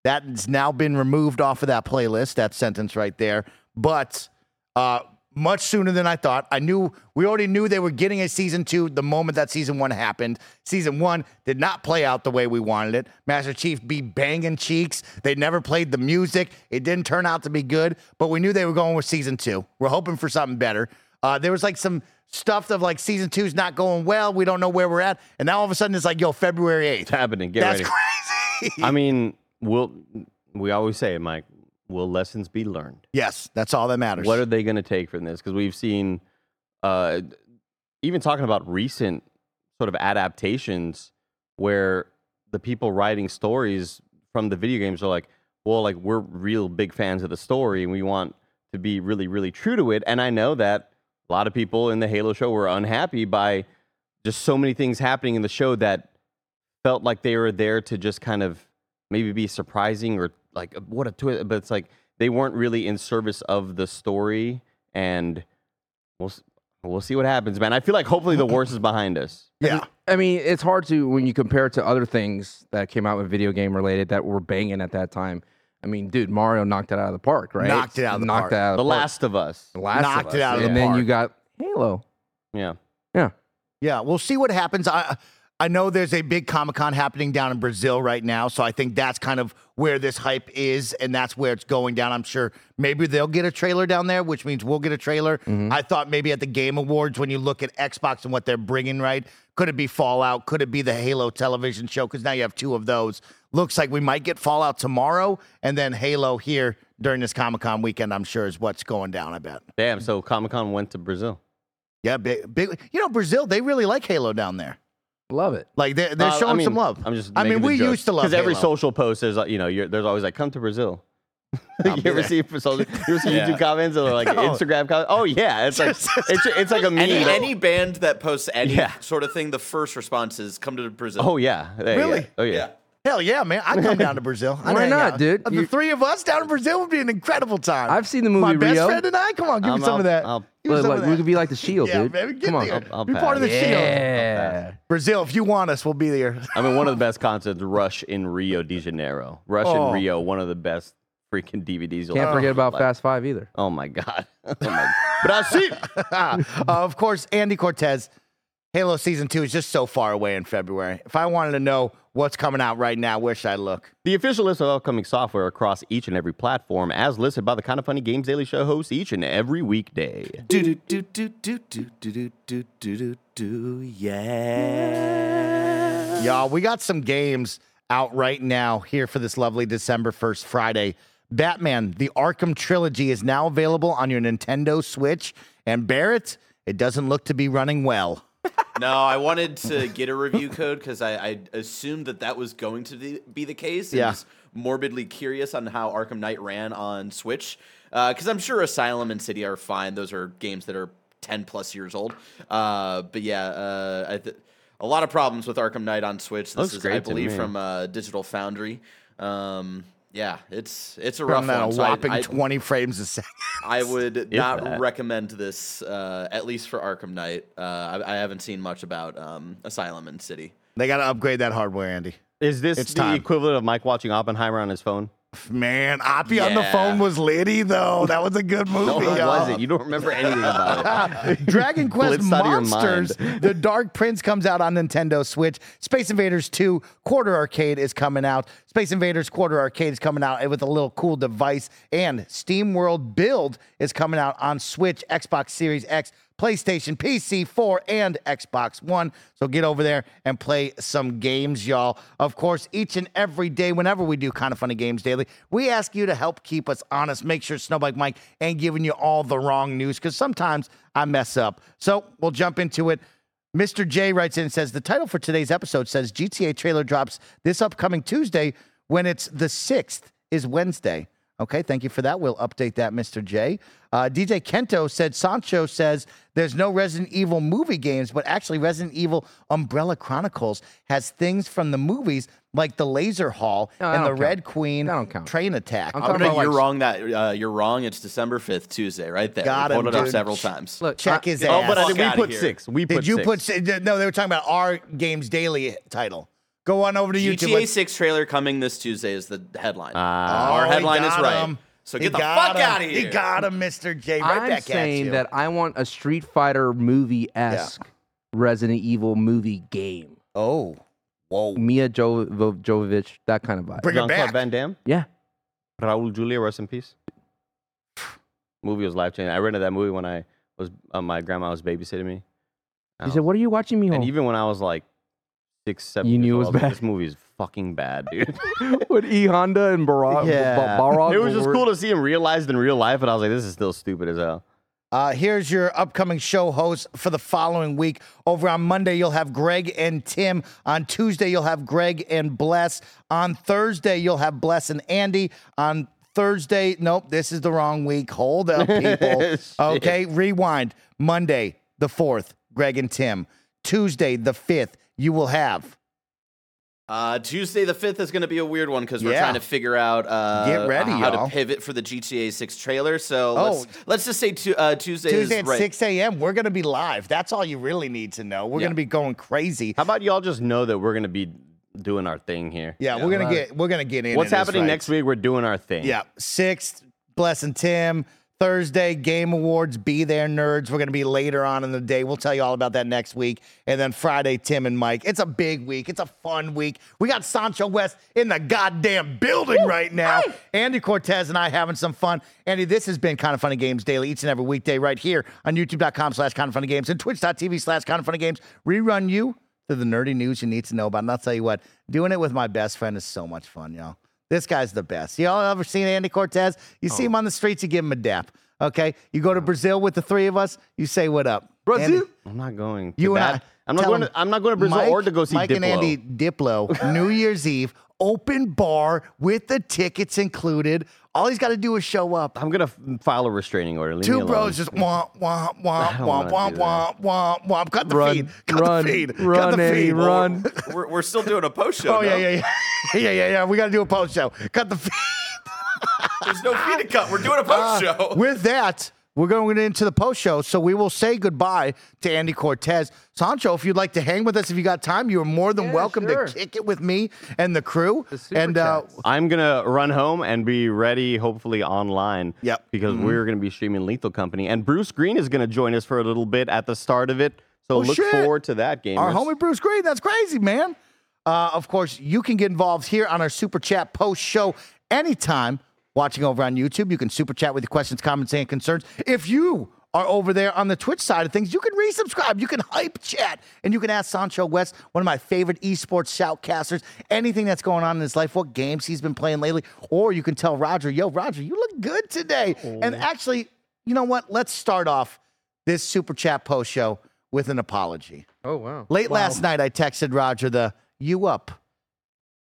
That's now been removed off of that playlist, that sentence right there. But uh, much sooner than I thought. I knew we already knew they were getting a season two the moment that season one happened. Season one did not play out the way we wanted it. Master Chief be banging cheeks. They never played the music. It didn't turn out to be good, but we knew they were going with season two. We're hoping for something better. Uh, there was like some stuff of like season two's not going well. We don't know where we're at. And now all of a sudden it's like, yo, February 8th. It's happening. Get That's ready. crazy. I mean, will we always say Mike? Will lessons be learned? yes, that's all that matters. What are they going to take from this? Because we've seen, uh, even talking about recent sort of adaptations where the people writing stories from the video games are like, well, like we're real big fans of the story and we want to be really, really true to it. And I know that a lot of people in the Halo show were unhappy by just so many things happening in the show that felt like they were there to just kind of maybe be surprising or like what a twist but it's like they weren't really in service of the story and we'll we'll see what happens man i feel like hopefully the worst is behind us yeah. I mean, it's hard to when you compare it to other things that came out with video game related that were banging at that time. I mean, dude, Mario knocked it out of the park, right? Knocked it out of the knocked park. It out of the the park. last of us The Last of knocked it Us. out of the and then you got Halo. yeah Yeah. Yeah, we'll see what happens. I I know there's a big Comic Con happening down in Brazil right now, so I think that's kind of where this hype is, and that's where it's going down. I'm sure maybe they'll get a trailer down there, which means we'll get a trailer. Mm-hmm. I thought maybe at the Game Awards when you look at Xbox and what they're bringing, right? Could it be Fallout? Could it be the Halo television show? Because now you have two of those. Looks like we might get Fallout tomorrow, and then Halo here during this Comic Con weekend. I'm sure is what's going down. I bet. damn so comic-con went to brazil Yeah, big, big. You know, Brazil they really like Halo down there. Love it. Like they're, they're Uh, showing some love. i'm just I mean, we joke. used to love because every Halo. social post is uh, you know you're, there's always like come to brazil you ever see some, you ever see Yeah. YouTube comments or like Instagram comments? Oh yeah, it's like it's it's like a meme. Any, any band that posts any Yeah. sort of thing, the first response is come to Brazil. oh yeah, Yeah, Really? yeah. Oh yeah. yeah. Hell yeah, man! I'd come down to Brazil. I'd Why hang not, out. dude? The You- three of us down in Brazil would be an incredible time. I've seen the movie My best Rio. friend and I. Come on, give Um, me some I'll- of that. I'll- Give me But, some like, of we that. could be like the Shield, yeah, dude. baby, get Come on. there. I'll- I'll be part of the pass. shield. Yeah. Brazil, if you want us, we'll be there. I mean, one of the best concerts, Rush in Rio de Janeiro. Rush Oh. in Rio, one of the best freaking DVDs. You'll Can't ever forget about like- Fast Five either. Oh my god. Oh my. Brazil. uh, of course, Andy Cortez. Halo season two is just so far away in February. If I wanted to know what's coming out right now, where should I look? The official list of upcoming software across each and every platform, as listed by the Kind of Funny Games Daily Show hosts each and every weekday. Do do do do do do do do do do do yeah. Y'all, we got some games out right now here for this lovely December 1st Friday. Batman, the Arkham Trilogy is now available on your Nintendo Switch. And Barrett, it doesn't look to be running well. No, I wanted to get a review code because I, I assumed that that was going to be- be the case. Yeah. was morbidly curious on how Arkham Knight ran on Switch because I'm sure Asylum and City are fine. Those are games that are 10 plus years old. Uh, but yeah, uh, I th- a lot of problems with Arkham Knight on Switch. This Looks is, great I believe, from uh, Digital Foundry. Um, yeah, it's it's a rough From that a one. So I- whopping I, 20 frames a second. I would not that. recommend this, uh, at least for Arkham Knight. Uh, I, I haven't seen much about um, Asylum and City. They got to upgrade that hardware, Andy. Is this It's the time. equivalent of Mike watching Oppenheimer on his phone? Man, Oppie on the phone was Liddy though. That was a good movie. No, it y'all. wasn't. You don't remember anything about it. Dragon Quest Blitzed out of your Monsters, The Dark Prince comes out on Nintendo Switch. Space Invaders 2 Quarter Arcade is coming out. Space Invaders Quarter Arcade is coming out with a little cool device. And Steam World Build is coming out on Switch, Xbox Series X, PlayStation, PC 4, and Xbox One. So get over there and play some games, y'all. Of course, each and every day, whenever we do Kind of Funny Games Daily, we ask you to help keep us honest. Make sure Snowbike Mike ain't giving you all the wrong news because sometimes I mess up. So we'll jump into it. Mr. J writes in and says the title for today's episode says GTA trailer drops this upcoming Tuesday when it's the 6th is Wednesday. Okay, thank you for that. We'll update that, Mr. J. Uh, DJ Kento said Sancho says there's no Resident Evil movie games, but actually Resident Evil Umbrella Chronicles has things from the movies like the Laser Hall No, and the don't Red. Queen That don't count. train attack. I'm Oh, talking no, about, you're like- wrong. That uh, you're wrong. It's December fifth, Tuesday, right there. Got we him, it up several times. Look, Check I- his Oh, ass. but I think we put here. six. We put Did you six. put no? They were talking about our Games Daily title. Go on over to YouTube. GTA Six trailer coming this Tuesday is the headline. Ah. Our headline is got right. him. So He get the fuck him. out of here. He got him, Mr. J. Right I'm back at saying that I want a Street Fighter movie esque Resident Evil movie game. oh, whoa. Mia jo- Vo- Jovovich, that kind of vibe. Bring it back. Van Damme, yeah. Raul Julia, rest in peace. movie was life changing. I rented that movie when I was uh, my grandma was babysitting me. He said, "What are you watching me And home?" even when I was like six, seven, You knew it was bad? This movie is fucking bad, dude. With E Honda and Balrog. yeah, Balrog it was just cool to see him realized in real life, and I was like, this is still stupid as hell. Uh, here's your upcoming show host for the following week. Over on Monday, you'll have Greg and Tim. On Tuesday, you'll have Greg and Bless. On Thursday, you'll have Bless and Andy. On Thursday, nope, this is the wrong week. Hold up, people. Okay, rewind. Monday, the 4th, Greg and Tim. Tuesday, the 5th, you will have. Uh, Tuesday the fifth is going to be a weird one because we're Yeah. trying to figure out uh, Get ready, how y'all. to pivot for the GTA Six trailer. So Oh. let's let's just say tu- uh, Tuesday, Tuesday is at right. 6 a.m., we're going to be live. That's all you really need to know. We're Yeah. going to be going crazy. How about y'all just know that we're gonna be doing our thing here? Yeah, we're going to get we're going to get in. What's happening right. next week? We're doing our thing. Yeah, sixth, Blessing Tim. Thursday, Game Awards. Be there, nerds. We're going to be later on in the day. We'll tell you all about that next week. And then Friday, Tim and Mike. It's a big week. It's a fun week. We got Sancho West in the goddamn building right now. Andy Cortez and I having some fun. Andy, this has been Kind of Funny Games Daily each and every weekday right here on youtube.com slash Kind of Funny Games and twitch.tv slash Kind of Funny Games. Rerun you to the nerdy news you need to know about. And I'll tell you what, doing it with my best friend is so much fun, y'all. This guy's the best. Y'all ever seen Andy Cortez? You see oh. him on the streets, you give him a dap. Okay? You go to oh. Brazil with the three of us, you say what up. Brazil? Andy, I'm not going. To you and. I. I'm not going. To, I'm not going to Brazil Mike, or to go see Mike and Andy Diplo, New Year's Eve, open bar with the tickets included All he's got to do is show up. I'm gonna f- file a restraining order. Leave me Two alone. bros just womp womp womp don't womp wanna womp womp womp womp womp. Cut the Run, feed. Cut run, the feed. Cut run, the Eddie, feed. run. We're, we're still doing a post show. Oh yeah no? yeah yeah yeah yeah yeah. We got to do a post show. Cut the feed. There's no fee to cut. We're doing a post show. Uh, With that, we're going into the post show, so we will say goodbye to Andy Cortez. Sancho, if you'd like to hang with us, if you got time, you are more than Yeah, welcome sure. to kick it with me and the crew. The and uh. I'm gonna run home and be ready, hopefully online. Yep. Because Mm-hmm. we're gonna be streaming Lethal Company, and Bruce Green is gonna join us for a little bit at the start of it. So Oh, look shit. forward to that game. our homie Bruce Green, that's crazy, man. Uh, of course, you can get involved here on our super chat post show anytime. Watching over on YouTube, you can super chat with your questions, comments, and concerns. If you are over there on the Twitch side of things, you can resubscribe, you can hype chat, and you can ask Sancho West, one of my favorite esports shoutcasters, anything that's going on in his life, what games he's been playing lately, or you can tell Roger, yo, Roger, you look good today. Oh. And actually, you know what? Let's start off this super chat post show with an apology. Oh wow. Late last night, I texted Roger the "you up"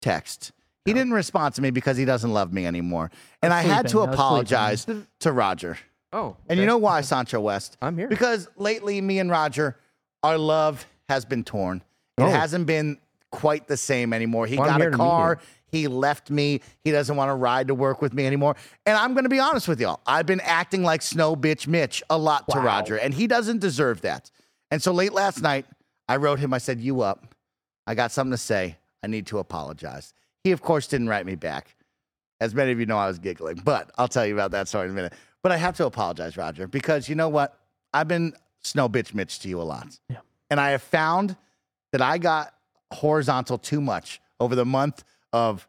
text. He didn't respond to me because he doesn't love me anymore, and I had to sleeping. I was apologize to Roger. Oh. And you know why, Sancho West? I'm here. Because lately, me and Roger, our love has been torn. It Oh. hasn't been quite the same anymore. He Well, I'm got here a to meet car. He left me. He doesn't want to ride to work with me anymore. And I'm going to be honest with y'all. I've been acting like Snow Bitch Mitch a lot to Roger, and he doesn't deserve that. And so late last night, I wrote him. I said, "You up? I got something to say. I need to apologize." He, of course, didn't write me back. As many of you know, I was giggling, but I'll tell you about that story in a minute. But I have to apologize, Roger, because you know what? I've been snow bitch Mitch to you a lot. Yeah. And I have found that I got horizontal too much over the month of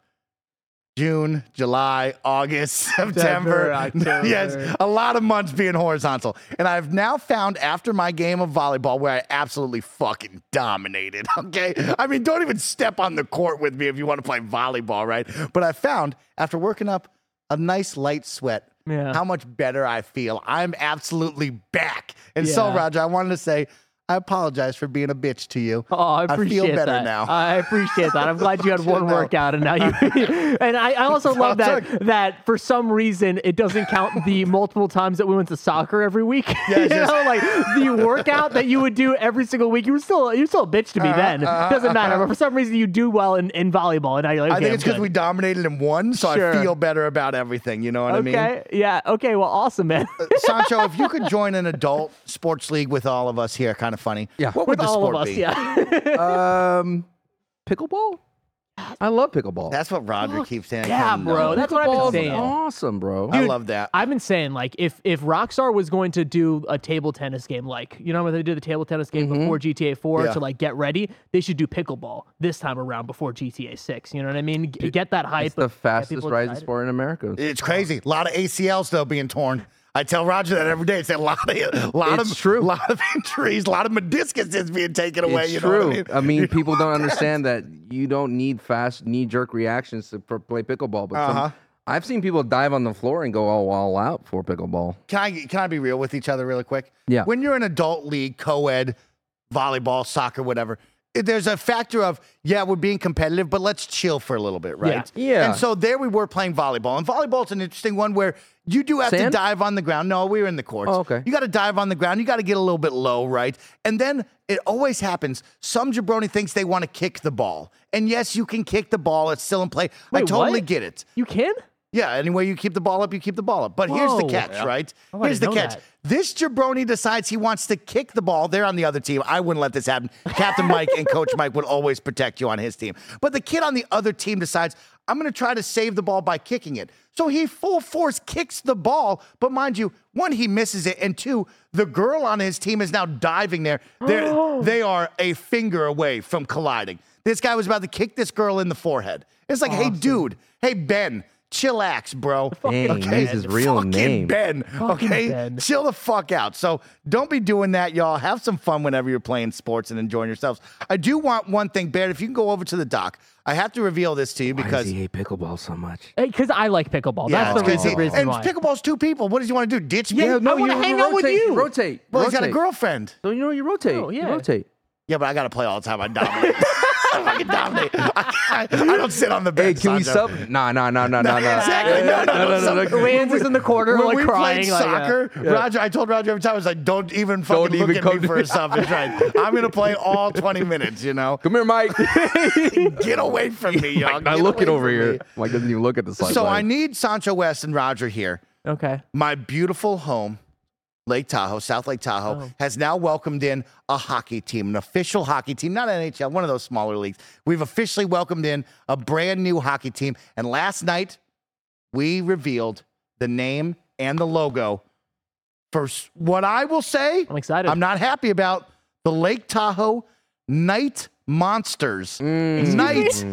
June, July, August, September. October. yes, a lot of months being horizontal. And I've now found after my game of volleyball where I absolutely fucking dominated. Okay. I mean, don't even step on the court with me if you want to play volleyball, right? But I found after working up a nice light sweat Yeah. how much better I feel. I'm absolutely back. And so, Yeah. Roger, I wanted to say, I apologize for being a bitch to you. Oh, I feel better that. now. I appreciate that. I'm glad you had one workout and now you. and I, I also love that that for some reason it doesn't count the multiple times that we went to soccer every week. Yeah, you just- know, like the workout that you would do every single week. You were still you were still a bitch to me uh, then. Uh, doesn't uh, matter. But for some reason you do well in, in volleyball, and now you're like, I think it's because we dominated and won, so Sure. I feel better about everything. You know what I mean? Okay. Yeah. Okay. Well, awesome, man. Sancho, if you could join an adult sports league with all of us here, kind of funny. Yeah. What would With the all sport of us. be? Yeah. Um, pickleball. I love pickleball. That's what Roger keeps saying. yeah, Come bro. on. That's what I've been Pickleball's saying. awesome, bro. I love that. I've been saying like if if Rockstar was going to do a table tennis game, like you know when they did the table tennis game before GTA 4 Mm-hmm. Yeah. to like get ready, they should do pickleball this time around before GTA 6. You know what I mean? G- Get that hype. it's the get fastest people rising excited. sport in America. It's crazy. A lot of ACLs though being torn. I tell Roger that every day. It's a lot of, a lot It's of, true. lot of injuries, a lot of meniscuses being taken away. It's you know true. I mean? I mean, people don't understand that you don't need fast knee jerk reactions to play pickleball. But Uh-huh. I've seen people dive on the floor and go all, all out for pickleball. Can I can I be real with each other really quick? Yeah. When you're an adult league, co-ed, volleyball, soccer, whatever, there's a factor of yeah, we're being competitive, but let's chill for a little bit, right? Yeah. Yeah. And so there we were playing volleyball, and volleyball's an interesting one where you do have to dive on the ground. No, we were in the courts. Oh, okay. You got to dive on the ground. You got to get a little bit low, right? And then it always happens. Some jabroni thinks they want to kick the ball, and yes, you can kick the ball. It's still in play. I totally what? get it. You can? Yeah, anyway, you keep the ball up, you keep the ball up. But here's the Whoa. catch, right? Oh, here's the catch. that. This jabroni decides he wants to kick the ball. They're on the other team. I wouldn't let this happen. Captain Mike and Coach Mike would always protect you on his team. But the kid on the other team decides, I'm going to try to save the ball by kicking it. So he full force kicks the ball. But mind you, one, he misses it. And two, the girl on his team is now diving there. They're, they are a finger away from colliding. This guy was about to kick this girl in the forehead. It's like, hey, dude, hey, Ben, chillax, bro. Dang, he used his real Fucking name. Ben. okay. Ben. Chill the fuck out. So don't be doing that, y'all. Have some fun whenever you're playing sports and enjoying yourselves. I do want one thing, Barrett. If you can go over to the dock, I have to reveal this to you Why because does he hate pickleball so much? Because I like pickleball. yeah, That's it's the 'cause reason, he- reason and why. pickleball's two people. What does he want to do? Ditch me? Yeah, I wanna hang out with you. Rotate. well, he's got a rotate. girlfriend. So you know you rotate. Oh, You yeah. rotate. Yeah, but I got to play all the time. I dominate. gotta fucking dominate. I, I don't sit on the Hey, bench. can we Sancho. sub? Nah, nah, nah, nah, nah, nah. Exactly. No, no, no, no, no, no. Lance is in the corner, When like we crying. played like, soccer, Roger, I told Roger every time, I was like, don't even fucking Don't look even at come me to for me. a sub. It's right. I'm going to play all 20 minutes, you know? Come here, Mike. Get away from me, y'all. Not Get looking away over from here. me. Mike doesn't even look at the sideline. So I need Sancho West and Roger here. okay. My beautiful home, Lake Tahoe, South Lake Tahoe, Oh. has now welcomed in a hockey team, an official hockey team, not NHL, one of those smaller leagues. We've officially welcomed in a brand new hockey team. And last night, we revealed the name and the logo for what I will say I'm excited. I'm not happy about the Lake Tahoe Night Monsters. Mm. Night,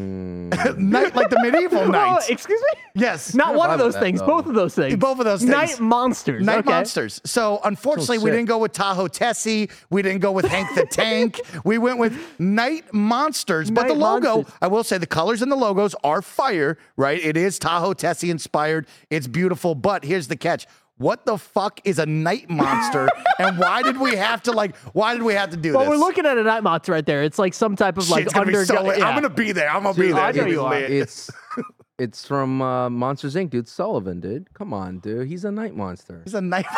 night, like the medieval Oh, nights. excuse me? Yes. Not one of those that, things. though. Both of those things. Both of those things. Night monsters. Night okay. Monsters. So unfortunately, we didn't go with Tahoe Tessie. We didn't go with Hank the Tank. We went with Night Monsters. But the logo, Monsters. I will say, the colors and the logos are fire, right? It is Tahoe Tessie inspired. It's beautiful. But here's the catch. What the fuck is a night monster? and why did we have to like? Why did we have to do Well, this? Well, we're looking at a night monster right there. It's like some type of like Shit's gonna be under. so yeah. I'm gonna be there. I'm gonna be there. I know It's you are. It's it's from uh, Monsters Inc. Dude, Sullivan, dude. Come on, dude. He's a night monster. He's a night.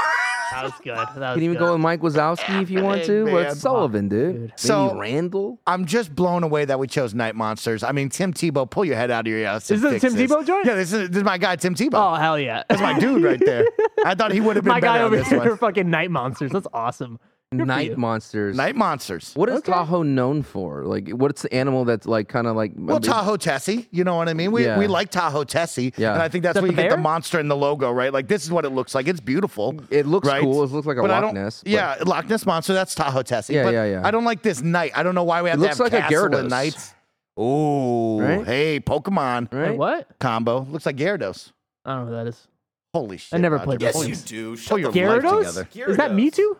That was good. That was You can even good. go with Mike Wazowski if you want to. man. But it's Sullivan, dude. Maybe So- Randall. I'm just blown away that we chose Night Monsters. I mean, Tim Tebow, pull your head out of your ass. and Is this fix Tim this. Tebow joint? Yeah, this is, this is my guy, Tim Tebow. Oh hell yeah! That's my dude right there. I thought he would have been My better guy on over this here, one. fucking night monsters. That's awesome. Good Night monsters. Night Monsters. What is Okay. Tahoe known for? Like, what's the animal that's like kind of like? Well, Tahoe Tessie, you know what I mean? We, Yeah. we like Tahoe Tessie. Yeah. And I think that's that where you the get the bear? monster in the logo, right? Like, this is what it looks like. It's beautiful. It looks right? cool. It looks like a But Loch don't- Ness. but- Yeah, Loch Ness Monster, that's Tahoe Tessie. Yeah, but yeah, yeah. I don't like this night. I don't know why we have looks to have like a castle Gyarados. and knights. Ooh, Right? hey, Pokemon Right? Wait, what? combo. Looks like Gyarados. I don't know who that is. Holy shit. I never Roger. played Yes, Holy you s- do. Shut Pull the your fuck life Gyarados? together. Is that Gyarados. Mewtwo?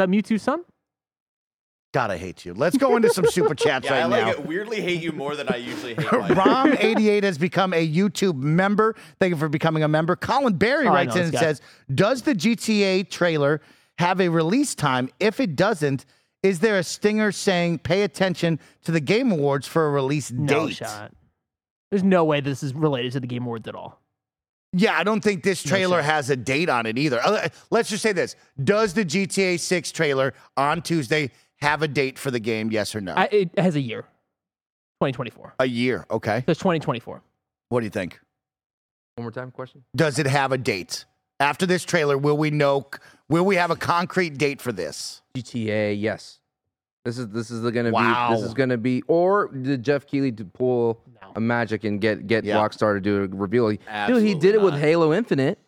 Is that Mewtwo's son? God, I hate you. Let's go into some super chats Yeah, right I like now. it. Weirdly hate you more than I usually hate Mike. Rom88 has become a YouTube member. Thank you for becoming a member. Colin Barry Oh, writes in and guy. says, Does the GTA trailer have a release time? If it doesn't, is there a stinger saying pay attention to the Game Awards for a release No date? shot. There's no way this is related to the Game Awards at all. Yeah, I don't think this trailer shot. has a date on it either. Uh, Let's just say this Does the GTA 6 trailer on Tuesday have a date for the game? Yes or no? I, it has a year. 2024. a year. Okay. So it's 2024. What do you think? One more time, question. Does it have a date? After this trailer, will we know? Will we have a concrete date for this? GTA, yes. This is this is gonna be this is gonna be or did Geoff Keighley to pull No. A magic and get get Yeah. Rockstar to do a reveal? He- Dude, he Absolutely did it with not. Halo Infinite.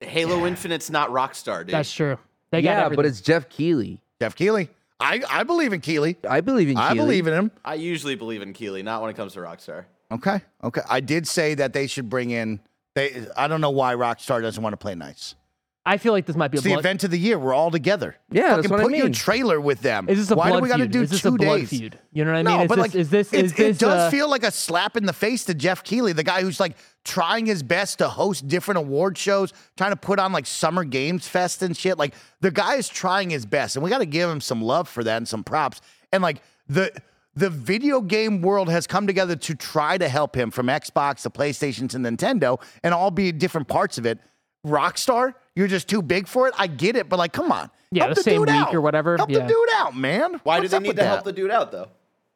Halo Infinite's not Rockstar, dude. That's true. They got yeah, but it's Geoff Keighley. Geoff Keighley. I, I believe in Keighley. I believe in Keighley. I believe in him. I usually believe in Keighley, not when it comes to Rockstar. Okay. Okay. I did say that they should bring in. They. I don't know why Rockstar doesn't want to play nice. I feel like this might be a It's the blood. event of the year. We're all together. Yeah, Fucking that's what I put your trailer with them. Is this a why blood do we got to feud? do is this two a blood days? feud? You know what I No, mean? Is but this, like, is this it, is it this does uh, feel like a slap in the face to Geoff Keighley, the guy who's like trying his best to host different award shows, trying to put on like Summer Games Fest and shit. Like the guy is trying his best, and we got to give him some love for that and some props. And like the the video game world has come together to try to help him from Xbox to PlayStation to Nintendo, and all be different parts of it. Rockstar, you're just too big for it. I get it, but like, come on, Yeah, help the same dude week out. or whatever, Help yeah. the dude out, man. Why What's do they need with to help the dude out, though?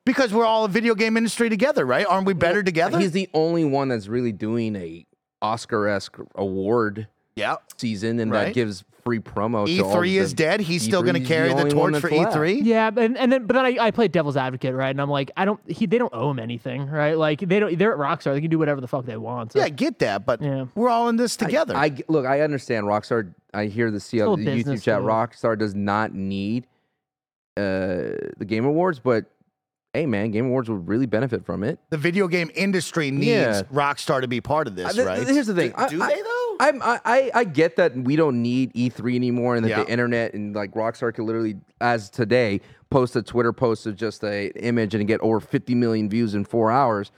Because we're all a video game industry together, right? Aren't we better together? He's the only one that's really doing a Oscar-esque award yeah. season, and Right. that gives free promo. E3 the- is dead. He's still going to carry the, only one torch for left. E3. Yeah, and, and then but then I, I played devil's advocate, right? And I'm like, I don't he they don't owe him anything, right? Like they don't they're at Rockstar, they can do whatever the fuck they want. So. Yeah, I get that, but Yeah. we're all in this together. I look. I understand Rockstar. I hear the Still CL, the YouTube business, chat. though. Rockstar does not need uh, the Game Awards, but hey, man, Game Awards would really benefit from it. the video game industry needs Yeah. Rockstar to be part of this, Uh, th- right? Here's the thing. I- do I- they, though? I'm, I, I I get that we don't need E3 anymore, and that Yeah. the internet and like Rockstar could literally, as today, post a Twitter post of just a image and get over 50 million views in four hours.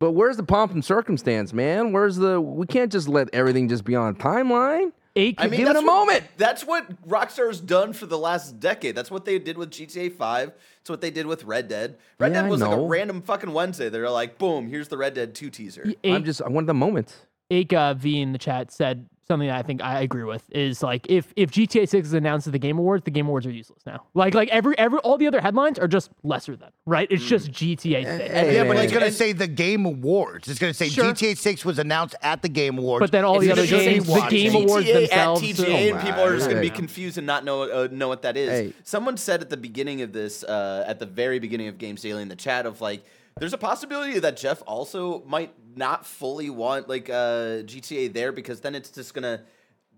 But where's the pomp and circumstance, man? Where's the? We can't just let everything just be on a timeline. Eight. I mean, Give it a what- moment. That's what Rockstar's done for the last decade. That's what they did with GTA 5. It's what they did with Red Dead. Red Yeah, Dead was like a random fucking Wednesday. They're like, boom, here's the Red Dead 2 teaser. I'm just I wanted the moment. Ake uh, V in the chat said something that I think I agree with is like if if GTA 6 is announced at the Game Awards, the Game Awards are useless now. Like like every every all the other headlines are just lesser than right. It's just GTA 6. hey, Yeah, but man. it's going to say the Game Awards. It's going to say Sure. GTA 6 was announced at the Game Awards. But then all the It's other gonna games, the watch Game it. Awards themselves. at TGA, and people are just going to be confused and not know uh, know what that is. Hey. Someone said at the beginning of this, uh, at the very beginning of Games Daily in the chat, of like, there's a possibility that Geoff also might not fully want like uh, GTA there because then it's just gonna.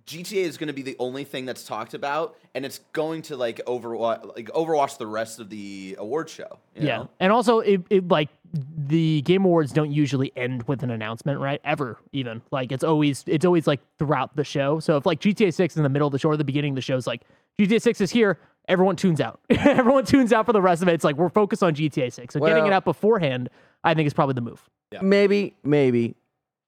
GTA is going to be the only thing that's talked about, and it's going to like overwatch, like overwatch the rest of the award show. you Yeah, know? and also it, it like the Game Awards don't usually end with an announcement, right? Ever, even like it's always it's always like throughout the show. So if like GTA Six is in the middle of the show or the beginning of the show is like GTA Six is here, everyone tunes out. everyone tunes out for the rest of it. It's like we're focused on GTA Six. So getting it out beforehand, I think is probably the move. Maybe, maybe.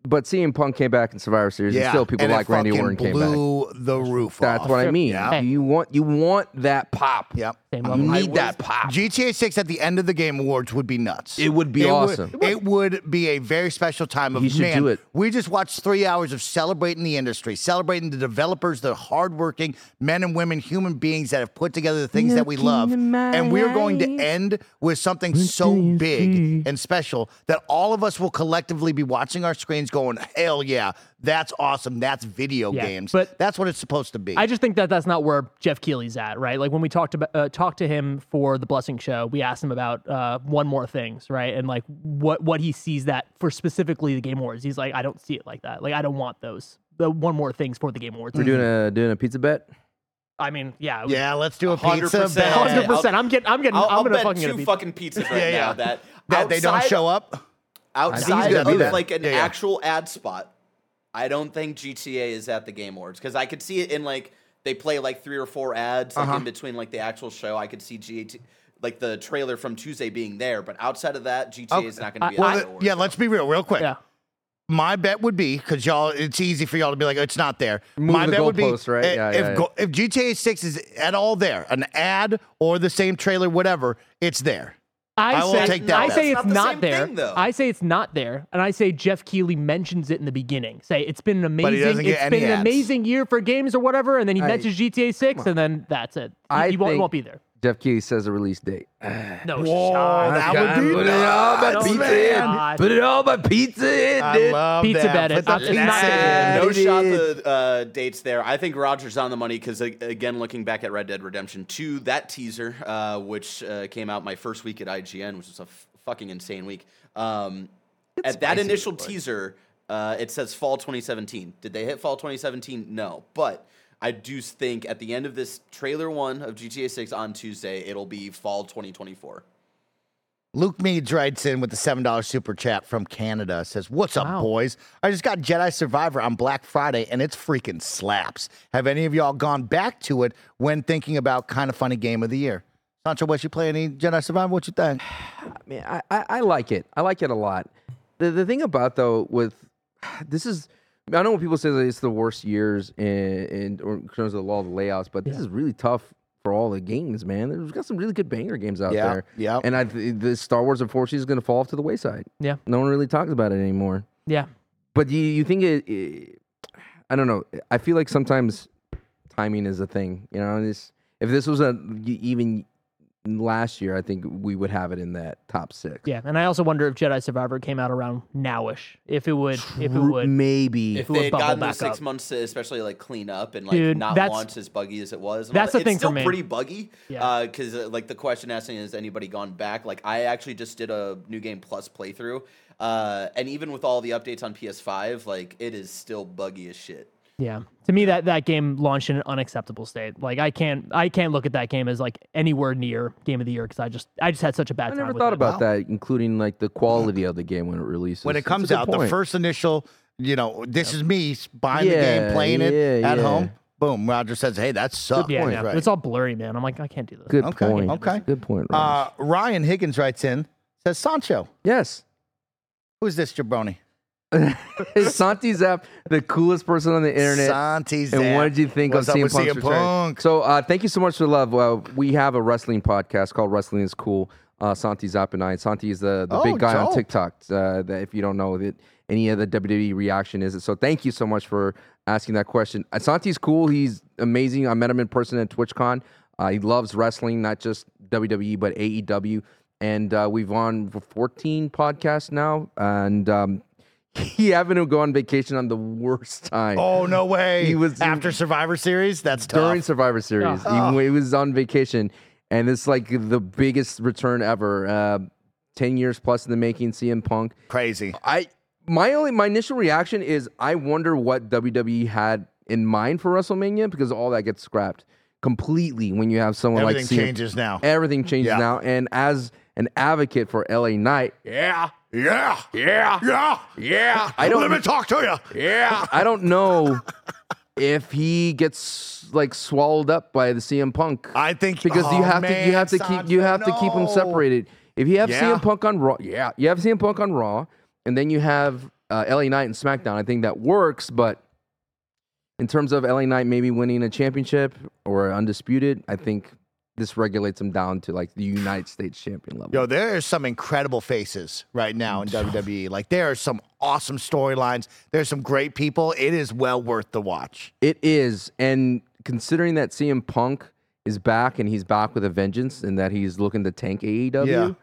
But CM Punk came back in Survivor Series, and still people and like Randy fucking Orton came back. blew the roof That's off. what I mean. Yeah. You want you want that pop. Yep. Same You level. need that pop. GTA 6 at the end of the Game Awards would be nuts. It would be It awesome. It would be a very special time of He should man. do it. We just watched three hours of celebrating the industry, celebrating the developers, the hardworking men and women, human beings that have put together the things that we love. And we're going to end with something so big and special that all of us will collectively be watching our screens going, hell yeah, that's awesome. That's video Yeah, games. but- that's what it's supposed to be. I just think that that's not where Geoff Keighley's at, right? Like when we talked about uh, talked to him for the Blessing Show, we asked him about uh, one more things, right? And like what what he sees that for specifically the Game Awards. He's like, I don't see it like that. Like I don't want those. The one more things for the Game Awards. We're doing a doing a pizza bet. I mean, yeah, yeah, let's do a 100%. pizza. bet. hundred I'll- percent. I'm getting, I'm getting, I'll, I'm I'll gonna bet fucking get two pizza. fucking pizzas right Yeah, yeah. now that That they don't show up. outside of there. like an Yeah, yeah. actual ad spot, I don't think GTA is at the Game Awards because I could see it in like they play like three or four ads like Uh-huh. in between like the actual show. I could see GTA like the trailer from Tuesday being there, but outside of that, GTA is not going to be. Well, at the th- awards yeah, show. let's be real, real quick. Yeah. My bet would be because y'all, it's easy for y'all to be like, it's not there. Move My the bet would be goalposts, right? i- Yeah, if, yeah, if GTA Six is at all there, an ad or the same trailer, whatever, it's there. I, I say, take that I bet. say That's it's not the not there. thing. I say it's not there, and I say Geoff Keighley mentions it in the beginning. Say it's been an But he doesn't amazing, get it's any been an ads. amazing year for games or whatever, and then he I- mentions GTA Six, and then that's it. He, I he won't, he won't be there. Geoff Keighley says a release date. No Whoa, shot. that would be Put it all by nuts, pizza man. in. Put it all by pizza in, I dude. love Pizza that. bet. Put the I'm- pizza not- in. no it shot is. the uh, dates there. I think Rogers on the money because again, looking back at Red Dead Redemption 2, that teaser, uh, which uh, came out my first week at IGN, which was a f- fucking insane week. Um, at that spicy, initial boy. teaser, uh, it says fall 2017. Did they hit fall 2017? No, but. I do think at the end of this trailer one of GTA 6 on Tuesday, it'll be fall 2024. Luke Meads writes in with the $7 super chat from Canada. Says, What's up, Wow. boys? I just got Jedi Survivor on Black Friday and it's freaking slaps. Have any of y'all gone back to it when thinking about kind of funny game of the year? Sancho, what you play any Jedi Survivor? What you think? I mean, I, I, I like it. I like it a lot. The the thing about though with this is I know when people say that it's the worst years in, in, or in terms of all the layouts, but this is really tough for all the games, man. There's got some really good banger games out Yeah, there. yeah. And I the Star Wars unfortunately is going to fall off to the wayside. Yeah. No one really talks about it anymore. Yeah. But you you think it, it I don't know. I feel like sometimes timing is a thing. You know, this if this was a even last year, I think we would have it in that top six. Yeah, and I also wonder if Jedi Survivor came out around nowish, if it would, if it would. maybe. If it would they had bubble gotten the back six up. months to especially like clean up and like Dude, not that's- launch as buggy as it was. and all that's that, the thing it's for still me. pretty buggy. Yeah. Because uh, like the question asking is anybody gone back? Like I actually just did a new game plus playthrough, uh, and even with all the updates on PS5, like it is still buggy as shit. Yeah, to me that that game launched in an unacceptable state. Like I can't, I can't look at that game as like anywhere near game of the year because I just, I just had such a bad I time. I never with thought it. about that, including like the quality of the game when it releases. when it comes good out, the first initial, you know, this is me buying the game, playing it at yeah. home. Boom. Roger says, "Hey, that sucks." Yeah, point, yeah. Right. it's all blurry, man. I'm like, I can't do this. Good Okay, point. okay. Good point. Raj. Uh, Ryan Higgins writes in says, "Sancho, yes. who's this jabroni? Is Santi Zap the coolest person on the internet? Santi And what did you think What's of CM Punk's CM? Punk? So uh, thank you so much for the love. Uh, we have a wrestling podcast called Wrestling is Cool. Uh, Santi Zap and I. Santi is the, the Oh, big guy on. TikTok. Uh, that if you don't know that any of the WWE reaction is it. So thank you so much for asking that question. Uh, Santi's cool. He's amazing. I met him in person at TwitchCon. Uh, he loves wrestling, not just WWE but AEW. And uh, we've on 14 podcasts now, and um, he happened to go on vacation on the worst time Oh no way! He was- after Survivor Series. That's tough. during Survivor Series. He, he was on vacation, and it's like the biggest return ever. Uh, Ten years plus in the making. CM Punk. Crazy. I my only my initial reaction is I wonder what WWE had in mind for WrestleMania because all that gets scrapped completely when you have someone Everything like CM changes now. Everything changes Yeah. now, and as an advocate for LA Knight, yeah, Yeah. yeah, Yeah. yeah, I don't Let me talk to you. yeah. I don't know if he gets like swallowed up by the CM Punk. I think because you oh, have to you have to keep you Sancho, have to keep them separated. If you have Yeah. CM Punk on Raw, yeah, you have CM Punk on Raw, and then you have uh, LA Knight and SmackDown. I think that works, but in terms of LA Knight maybe winning a championship or undisputed, I think this regulates them down to like the United States champion level. Yo, there are some incredible faces right now in mm. WWE. Like there are some awesome storylines. There's some great people. It is well worth the watch. It is, and considering that CM Punk is back and he's back with a vengeance, and that he's looking to tank AEW, Yeah.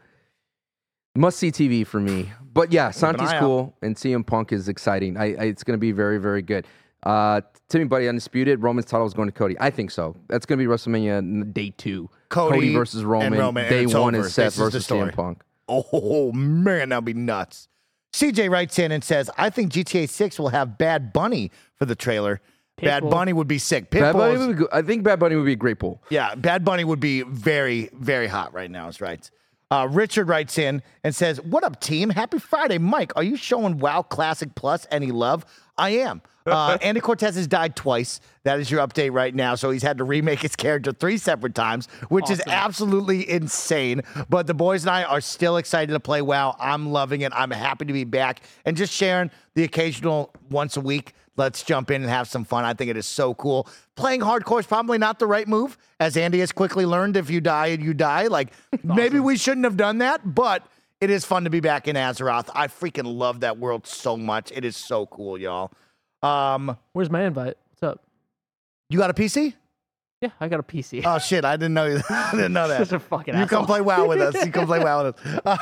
must see TV for me. But yeah, Santi's eye out. cool, and CM Punk is exciting. I, I it's going to be very, very good. Uh, Timmy Buddy undisputed. Roman's title is going to Cody. I think so. That's going to be WrestleMania day two. Cody versus and Roman. Roman, day one over. is Seth This versus story. CM Punk. Oh man, that'd be nuts. CJ writes in and says, "I think GTA 6 will have Bad Bunny for the trailer. Bad Bunny would be sick. Bad Bunny would be good. I think Bad Bunny would be a great pull. Yeah, Bad Bunny would be very, very hot right now. Is right. Uh, Richard writes in and says, "What up, team? Happy Friday, Mike. Are you showing WoW Classic Plus any love? I am. Uh, Andy Cortez has died twice. That is your update right now. So he's had to remake his character three separate times, which is absolutely insane. But the boys and I are still excited to play WoW. I'm loving it. I'm happy to be back and just sharing the occasional once a week Let's jump in and have some fun. I think it is so cool. Playing hardcore is probably not the right move, as Andy has quickly learned. If you die, and you die. Like maybe we shouldn't have done that, but it is fun to be back in Azeroth. I freaking love that world so much. It is so cool, y'all. Um, Where's my invite? What's up? you got a PC? Yeah, I got a PC. Oh shit, I didn't know. you. I didn't know that. Such a fucking you come play WoW with us. You come play WoW with us.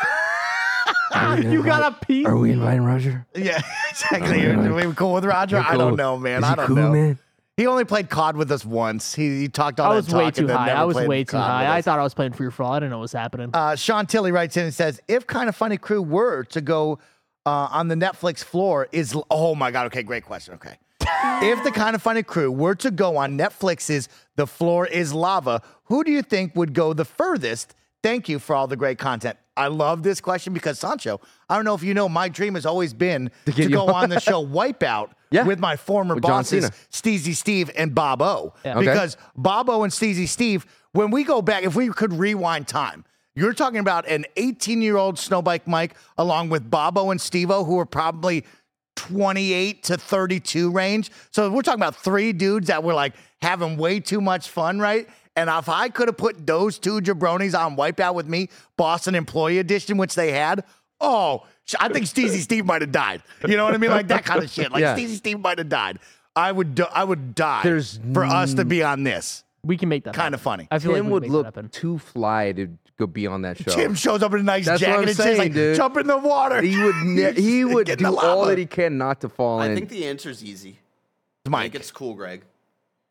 Uh, you got a PC? Are we inviting Roger? yeah, exactly. Are we cool with Roger? I don't know, man. Is I don't cool, know. man? He only played COD with us once. He, he talked all the time. I that was way talk too and then high. never I was played way too COD with high. I us. thought I was playing free for all. I didn't know what was happening. Uh, Sean Tilley writes in and says, "If kind of funny crew were to go uh, on the Netflix floor, is oh my god, okay, great question. Okay, if the kind of funny crew were to go on Netflix's The Floor Is Lava, who do you think would go the furthest? Thank you for all the great content. I love this question because Sancho, I don't know if you know, my dream has always been to, get you- go on the show Wipeout Yeah. with my former With bosses, Cena. Steezy Steve and Bob O. Yeah. Okay. Because Bob O and Steezy Steve, when we go back, if we could rewind time, you're talking about an 18 year old Snowbike Mike along with Bobo and Stevo, who were probably 28 to 32 range. So we're talking about three dudes that were like having way too much fun, right? And if I could have put those two jabronis on Wipeout with me, Boston Employee Edition, which they had, oh, sh- I think Steezy Steve might have died. You know what I mean? Like that kind of shit. Like Yeah. Steezy Steve might have died. I would, do- I would die There's for us to be on this. we can make that Kinda funny. I feel Tim like we would can make that look too fly to go be on that show. Tim shows up in a nice That's what jacket I'm and says, saying, like, dude. jump in the water. he would ne- he would do all that he can not to fall in. I think the answer's easy. I Mike. think it's cool, Greg.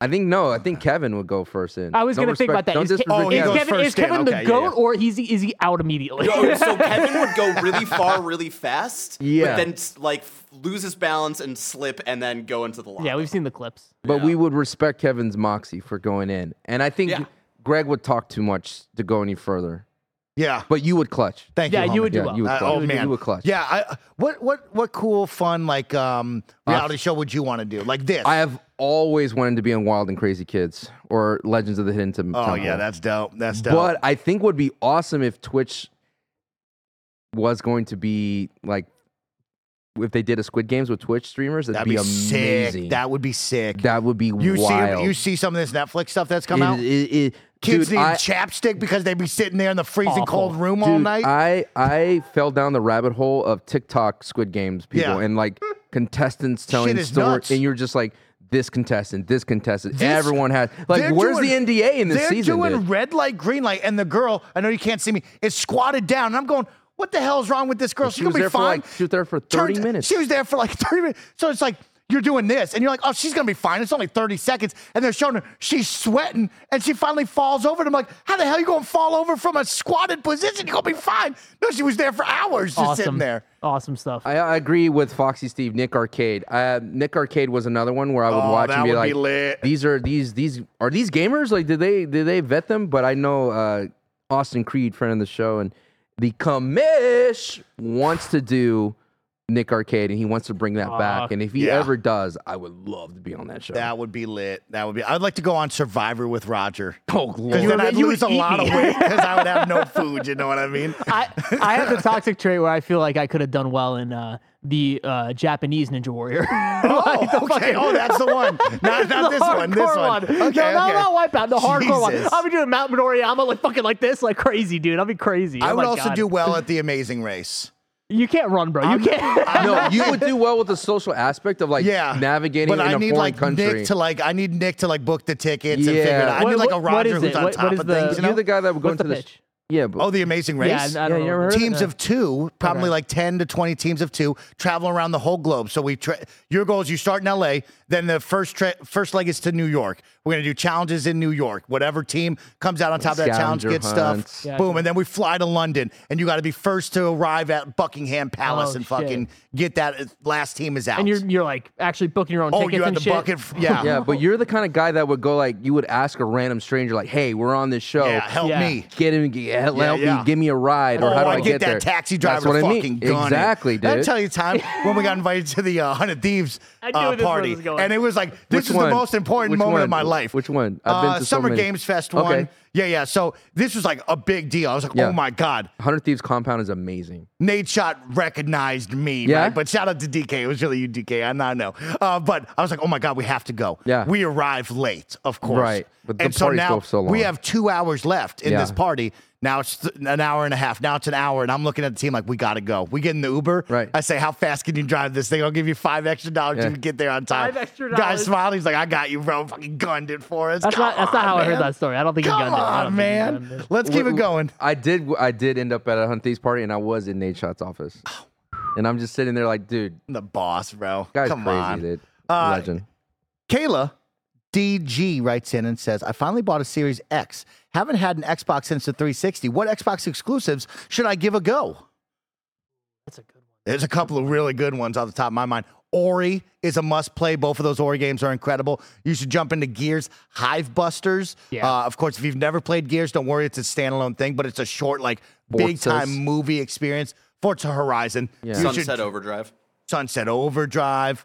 I think no. I think Kevin would go first in. I was going to think about that. Don't Ke- disrespect Oh, he is goes Kevin, is. Kevin the Okay, yeah, goat yeah. or is he, is he out immediately? No, so Kevin would go really far, really fast, Yeah. but then like lose his balance and slip, and then go into the lava. yeah, we've seen the clips. But we would respect Kevin's moxie for going in, and I think Yeah. Greg would talk too much to go any further. Yeah. But you would clutch. Thank Yeah, you. you homie. would do Yeah, well. you would Uh, clutch. oh You man, would clutch. Yeah, I, what what what cool fun like um reality show would you want to do like this? I have always wanted to be on Wild and Crazy Kids or Legends of the Hidden Tem- oh yeah, that's dope. That's dope. But I think would be awesome if Twitch was going to be like if they did a Squid Games with Twitch streamers, that'd, That'd be, amazing. sick. That would be sick. That would be you wild. see you see some of this Netflix stuff that's come It- out. it- it- Kids dude, need I- chapstick because they'd be sitting there in the freezing Awful. cold room all night. I I fell down the rabbit hole of TikTok Squid Games people Yeah. and like contestants telling stories, and you're just like this contestant, this contestant. This- Everyone has. like, where's doing- the NDA in this they're season? doing dude? red light, green light, and the girl, I know you can't see me, is squatted down. And I'm going, what the hell's wrong with this girl? She's was gonna be fine. like- she was there for 30 Turns- minutes. She was there for like 30 minutes. So it's like, you're doing this, and you're like, oh, she's gonna be fine. It's only 30 seconds. And they're showing her she's sweating, and she finally falls over. And I'm like, how the hell are you gonna fall over from a squatted position? You're gonna be fine. No, she was there for hours just sitting there. Awesome stuff. I, I agree with Foxy Steve. Nick Arcade. Uh, Nick Arcade was another one where I would Oh, watch that and be would like, be lit. "These are these these are these gamers? Like, did they did they vet them?" But I know uh, Austin Creed, friend of the show, and the commish wants to do Nick Arcade, and he wants to bring that back. And if he yeah. ever does, I would love to be on that show. That would be lit. That would be. I'd like to go on Survivor with Roger. oh Because lord! then I'd you lose a lot me. of weight because I would have no food. You know what I mean? I I have the toxic trait where I feel like I could have done well in uh, the uh, Japanese Ninja Warrior. Oh, okay. Oh, that's the one. Not, not this one. This hardcore one. Okay, no, okay. no, not Wipeout. The hardcore one. Jesus. I'll be doing Mount Midoriyama like fucking like this, like crazy, dude. I'll be crazy. I Oh would also God. do well at the Amazing Race. You can't run, bro. You can't. no, you would do well with the social aspect of like Yeah, navigating But in I a need foreign like country. Nick to like. I need Nick to like book the tickets and figure it Yeah. out. I need like a what- what Roger who's it? on What- top what is of the- things. You know? You're the guy that would go What's into the the pitch? Yeah, but Oh, the Amazing Race. Yeah, I, I don't you know. ever heard of teams of two, probably Okay. like 10 to 20 teams of two, travel around the whole globe. So we tra- your goal is you start in LA, then the first tra- first leg is to New York. We're gonna do challenges in New York. Whatever team comes out on top of that challenge Scavenger gets hunts. stuff. Yeah, Boom, okay. and then we fly to London, and you got to be first to arrive at Buckingham Palace Oh, and shit. fucking get that uh, last team is out. And you're you're like actually booking your own oh, tickets you had and the shit. bucket. f- Yeah, Yeah, but you're the kind of guy that would go like you would ask a random stranger like, "Hey, we're on this show. Yeah, help Yeah. me. Get him, get, help Yeah, me, give me a ride, or Oh, how do I I, get, that there?" taxi driver That's what to I mean. fucking gun exactly, it. Did I dude. tell you time when we got invited to the uh, Hundred Thieves I knew uh, this was party, was going. and it was like this Which is the most important moment of my life. Which one? I've been uh, to so Summer many. Games Fest one. Okay. Yeah, yeah. So this was like a big deal. I was like, Yeah. oh my god. Hundred Thieves compound is amazing. Nadeshot recognized me, Yeah? right? But shout out to DK. It was really you, DK. I not know. Uh, but I was like, oh my God, we have to go. Yeah. We arrived late, of course. Right. But the and so parties now go so we have two hours left in Yeah. this party. Now it's th- an hour and a half. Now it's an hour, and I'm looking at the team like, we got to go. We get in the Uber. Right. I say, how fast can you drive this thing? I'll give you five extra dollars Yeah. to get there on time. Five extra dollars. Guy dollars. smiled. He's like, I got you, bro. Fucking gunned it for us. That's Come not that's not on, how I heard man. that story. I don't think he Come gunned it. I on, don't think he man. Let's keep it going. I did. I did end up at a Hunt Thieves party, and I was in Nadeshot's office, and I'm just sitting there like, dude, The boss, bro. guy's Come crazy, on. dude. Uh, Legend. Kayla DG writes in and says, I finally bought a Series X. Haven't had an Xbox since the 360. What Xbox exclusives should I give a go? That's a good one. There's a couple of really good ones off the top of my mind. Ori is a must play. Both of those Ori games are incredible. You should jump into Gears Hivebusters. Yeah. Uh, of course, if you've never played Gears, don't worry, it's a standalone thing, but it's a short, like, big time movie experience. Forza Horizon. Yeah. You should- Sunset Overdrive. Sunset Overdrive.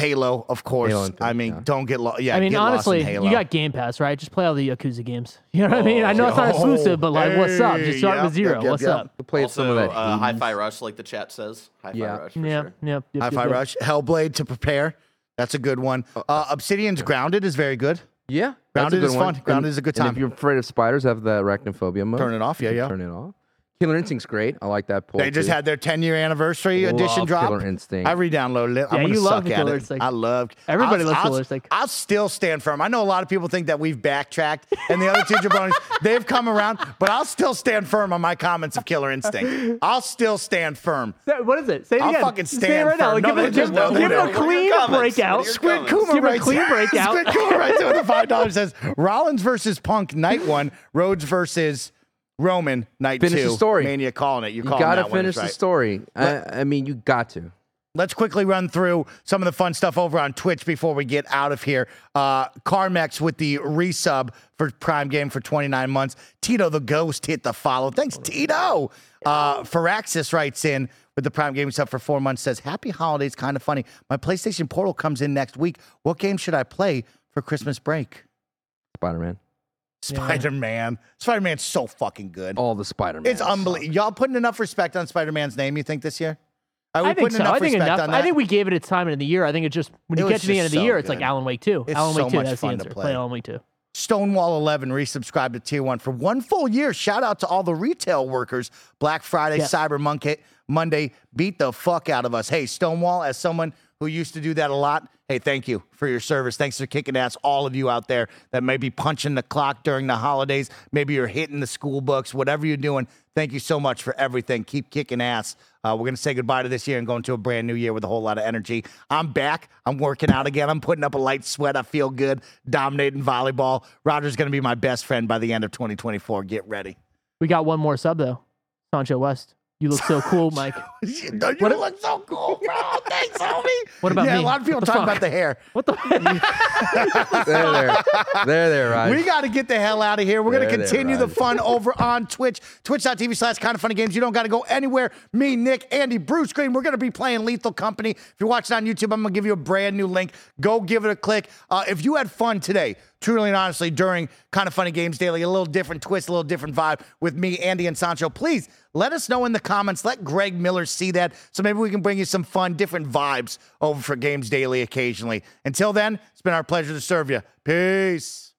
Halo, of course. Halo and I mean, yeah. don't get lost. Yeah, I mean, get lost in honestly, Halo. you got Game Pass, right? Just play all the Yakuza games. You know what I mean? I know it's not Oh, exclusive, but like, what's up? Just start yep, with zero. yep, yep, what's yep. up? I played also, some of that. uh, Hades. Hi-Fi Rush, like the chat says. Hi-Fi Yeah. Rush, for Yeah, sure. yeah. yep, Hi-Fi yep, yep. Rush, Hellblade to prepare. That's a good one. Uh, Obsidian's Grounded is very good. Yeah, Grounded a good is one. fun. Grounded And- is a good and time. if you're afraid of spiders, have the arachnophobia mode. Turn it off. Yeah, yeah. Turn it off. Killer Instinct's great. I like that pull. They just too. had their 10 year anniversary edition drop. Killer Instinct. I re-downloaded it. I'm Yeah, gonna you love suck the at Killer it. Instinct. I loved. Everybody I'll, loves I'll, Killer Instinct. I'll still stand firm. I know a lot of people think that we've backtracked, and the other two jabronis they've come around, but I'll still stand firm on my comments of Killer Instinct. I'll still stand firm. What is it? Say it I'll again. fucking Say it stand right now. firm. Give, No, him, they just give, won't. give him What a clean comments? breakout. What are your Squid? Kuma Give him a clean breakout. Squid Kuma writes in with the five dollars says Rollins versus Punk night one, Rhodes versus Roman night Finish two. the story. Mania calling it. You're You gotta finish the right. story. I, I mean, you got to. Let's quickly run through some of the fun stuff over on Twitch before we get out of here. Uh, Carmex with the resub for Prime Game for 29 months. Tito the Ghost hit the follow. Thanks, Tito. Uh, Firaxis writes in with the Prime Game sub for four months. Says, "Happy holidays, kind of funny. My PlayStation Portal comes in next week. What game should I play for Christmas break?" Spider Man. Spider Man. Spider Man's so fucking good. All the Spider Man. it's unbelievable. Y'all putting enough respect on Spider Man's name. You think this year? Are we I think so. enough I think enough. I think we gave it its time in the year. I think it just when It you get to the end of the so year, it's like. Alan Wake two. It's Alan so Wake two. much That's the answer. play. Alan Wake two. Stonewall 11 resubscribed to tier one for one full year. Shout out to all the retail workers. Black Friday, Yes. Cyber Monday beat the fuck out of us. Hey, Stonewall, as someone who used to do that a lot, hey, thank you for your service. Thanks for kicking ass, all of you out there that may be punching the clock during the holidays. Maybe you're hitting the school books, whatever you're doing. Thank you so much for everything. Keep kicking ass. Uh, we're going to say goodbye to this year and go into a brand new year with a whole lot of energy. I'm back. I'm working out again. I'm putting up a light sweat. I feel good. Dominating volleyball. Roger's going to be my best friend by the end of 2024. Get ready. We got one more sub though. Sancho West. You look so cool, Mike. you look so cool, bro. Thanks, homie. What about yeah, me? a lot of people talk fuck? about the hair. What the? There, there, there, there, Raj. We got to get the hell out of here. We're going There, to there, continue the fun over on Twitch, twitch.tv slash kind of funny games. You don't got to go anywhere. Me, Nick, Andy, Bruce Green, we're going to be playing Lethal Company. If you're watching on YouTube, I'm going to give you a brand new link. Go give it a click. Uh, if you had fun today, truly and honestly, during kind of funny games daily, a little different twist, a little different vibe with me, Andy, and Sancho, please let us know in the comments. Let Greg Miller see that. So maybe we can bring you some fun, different vibes over for Games Daily occasionally. Until then, it's been our pleasure to serve you. Peace.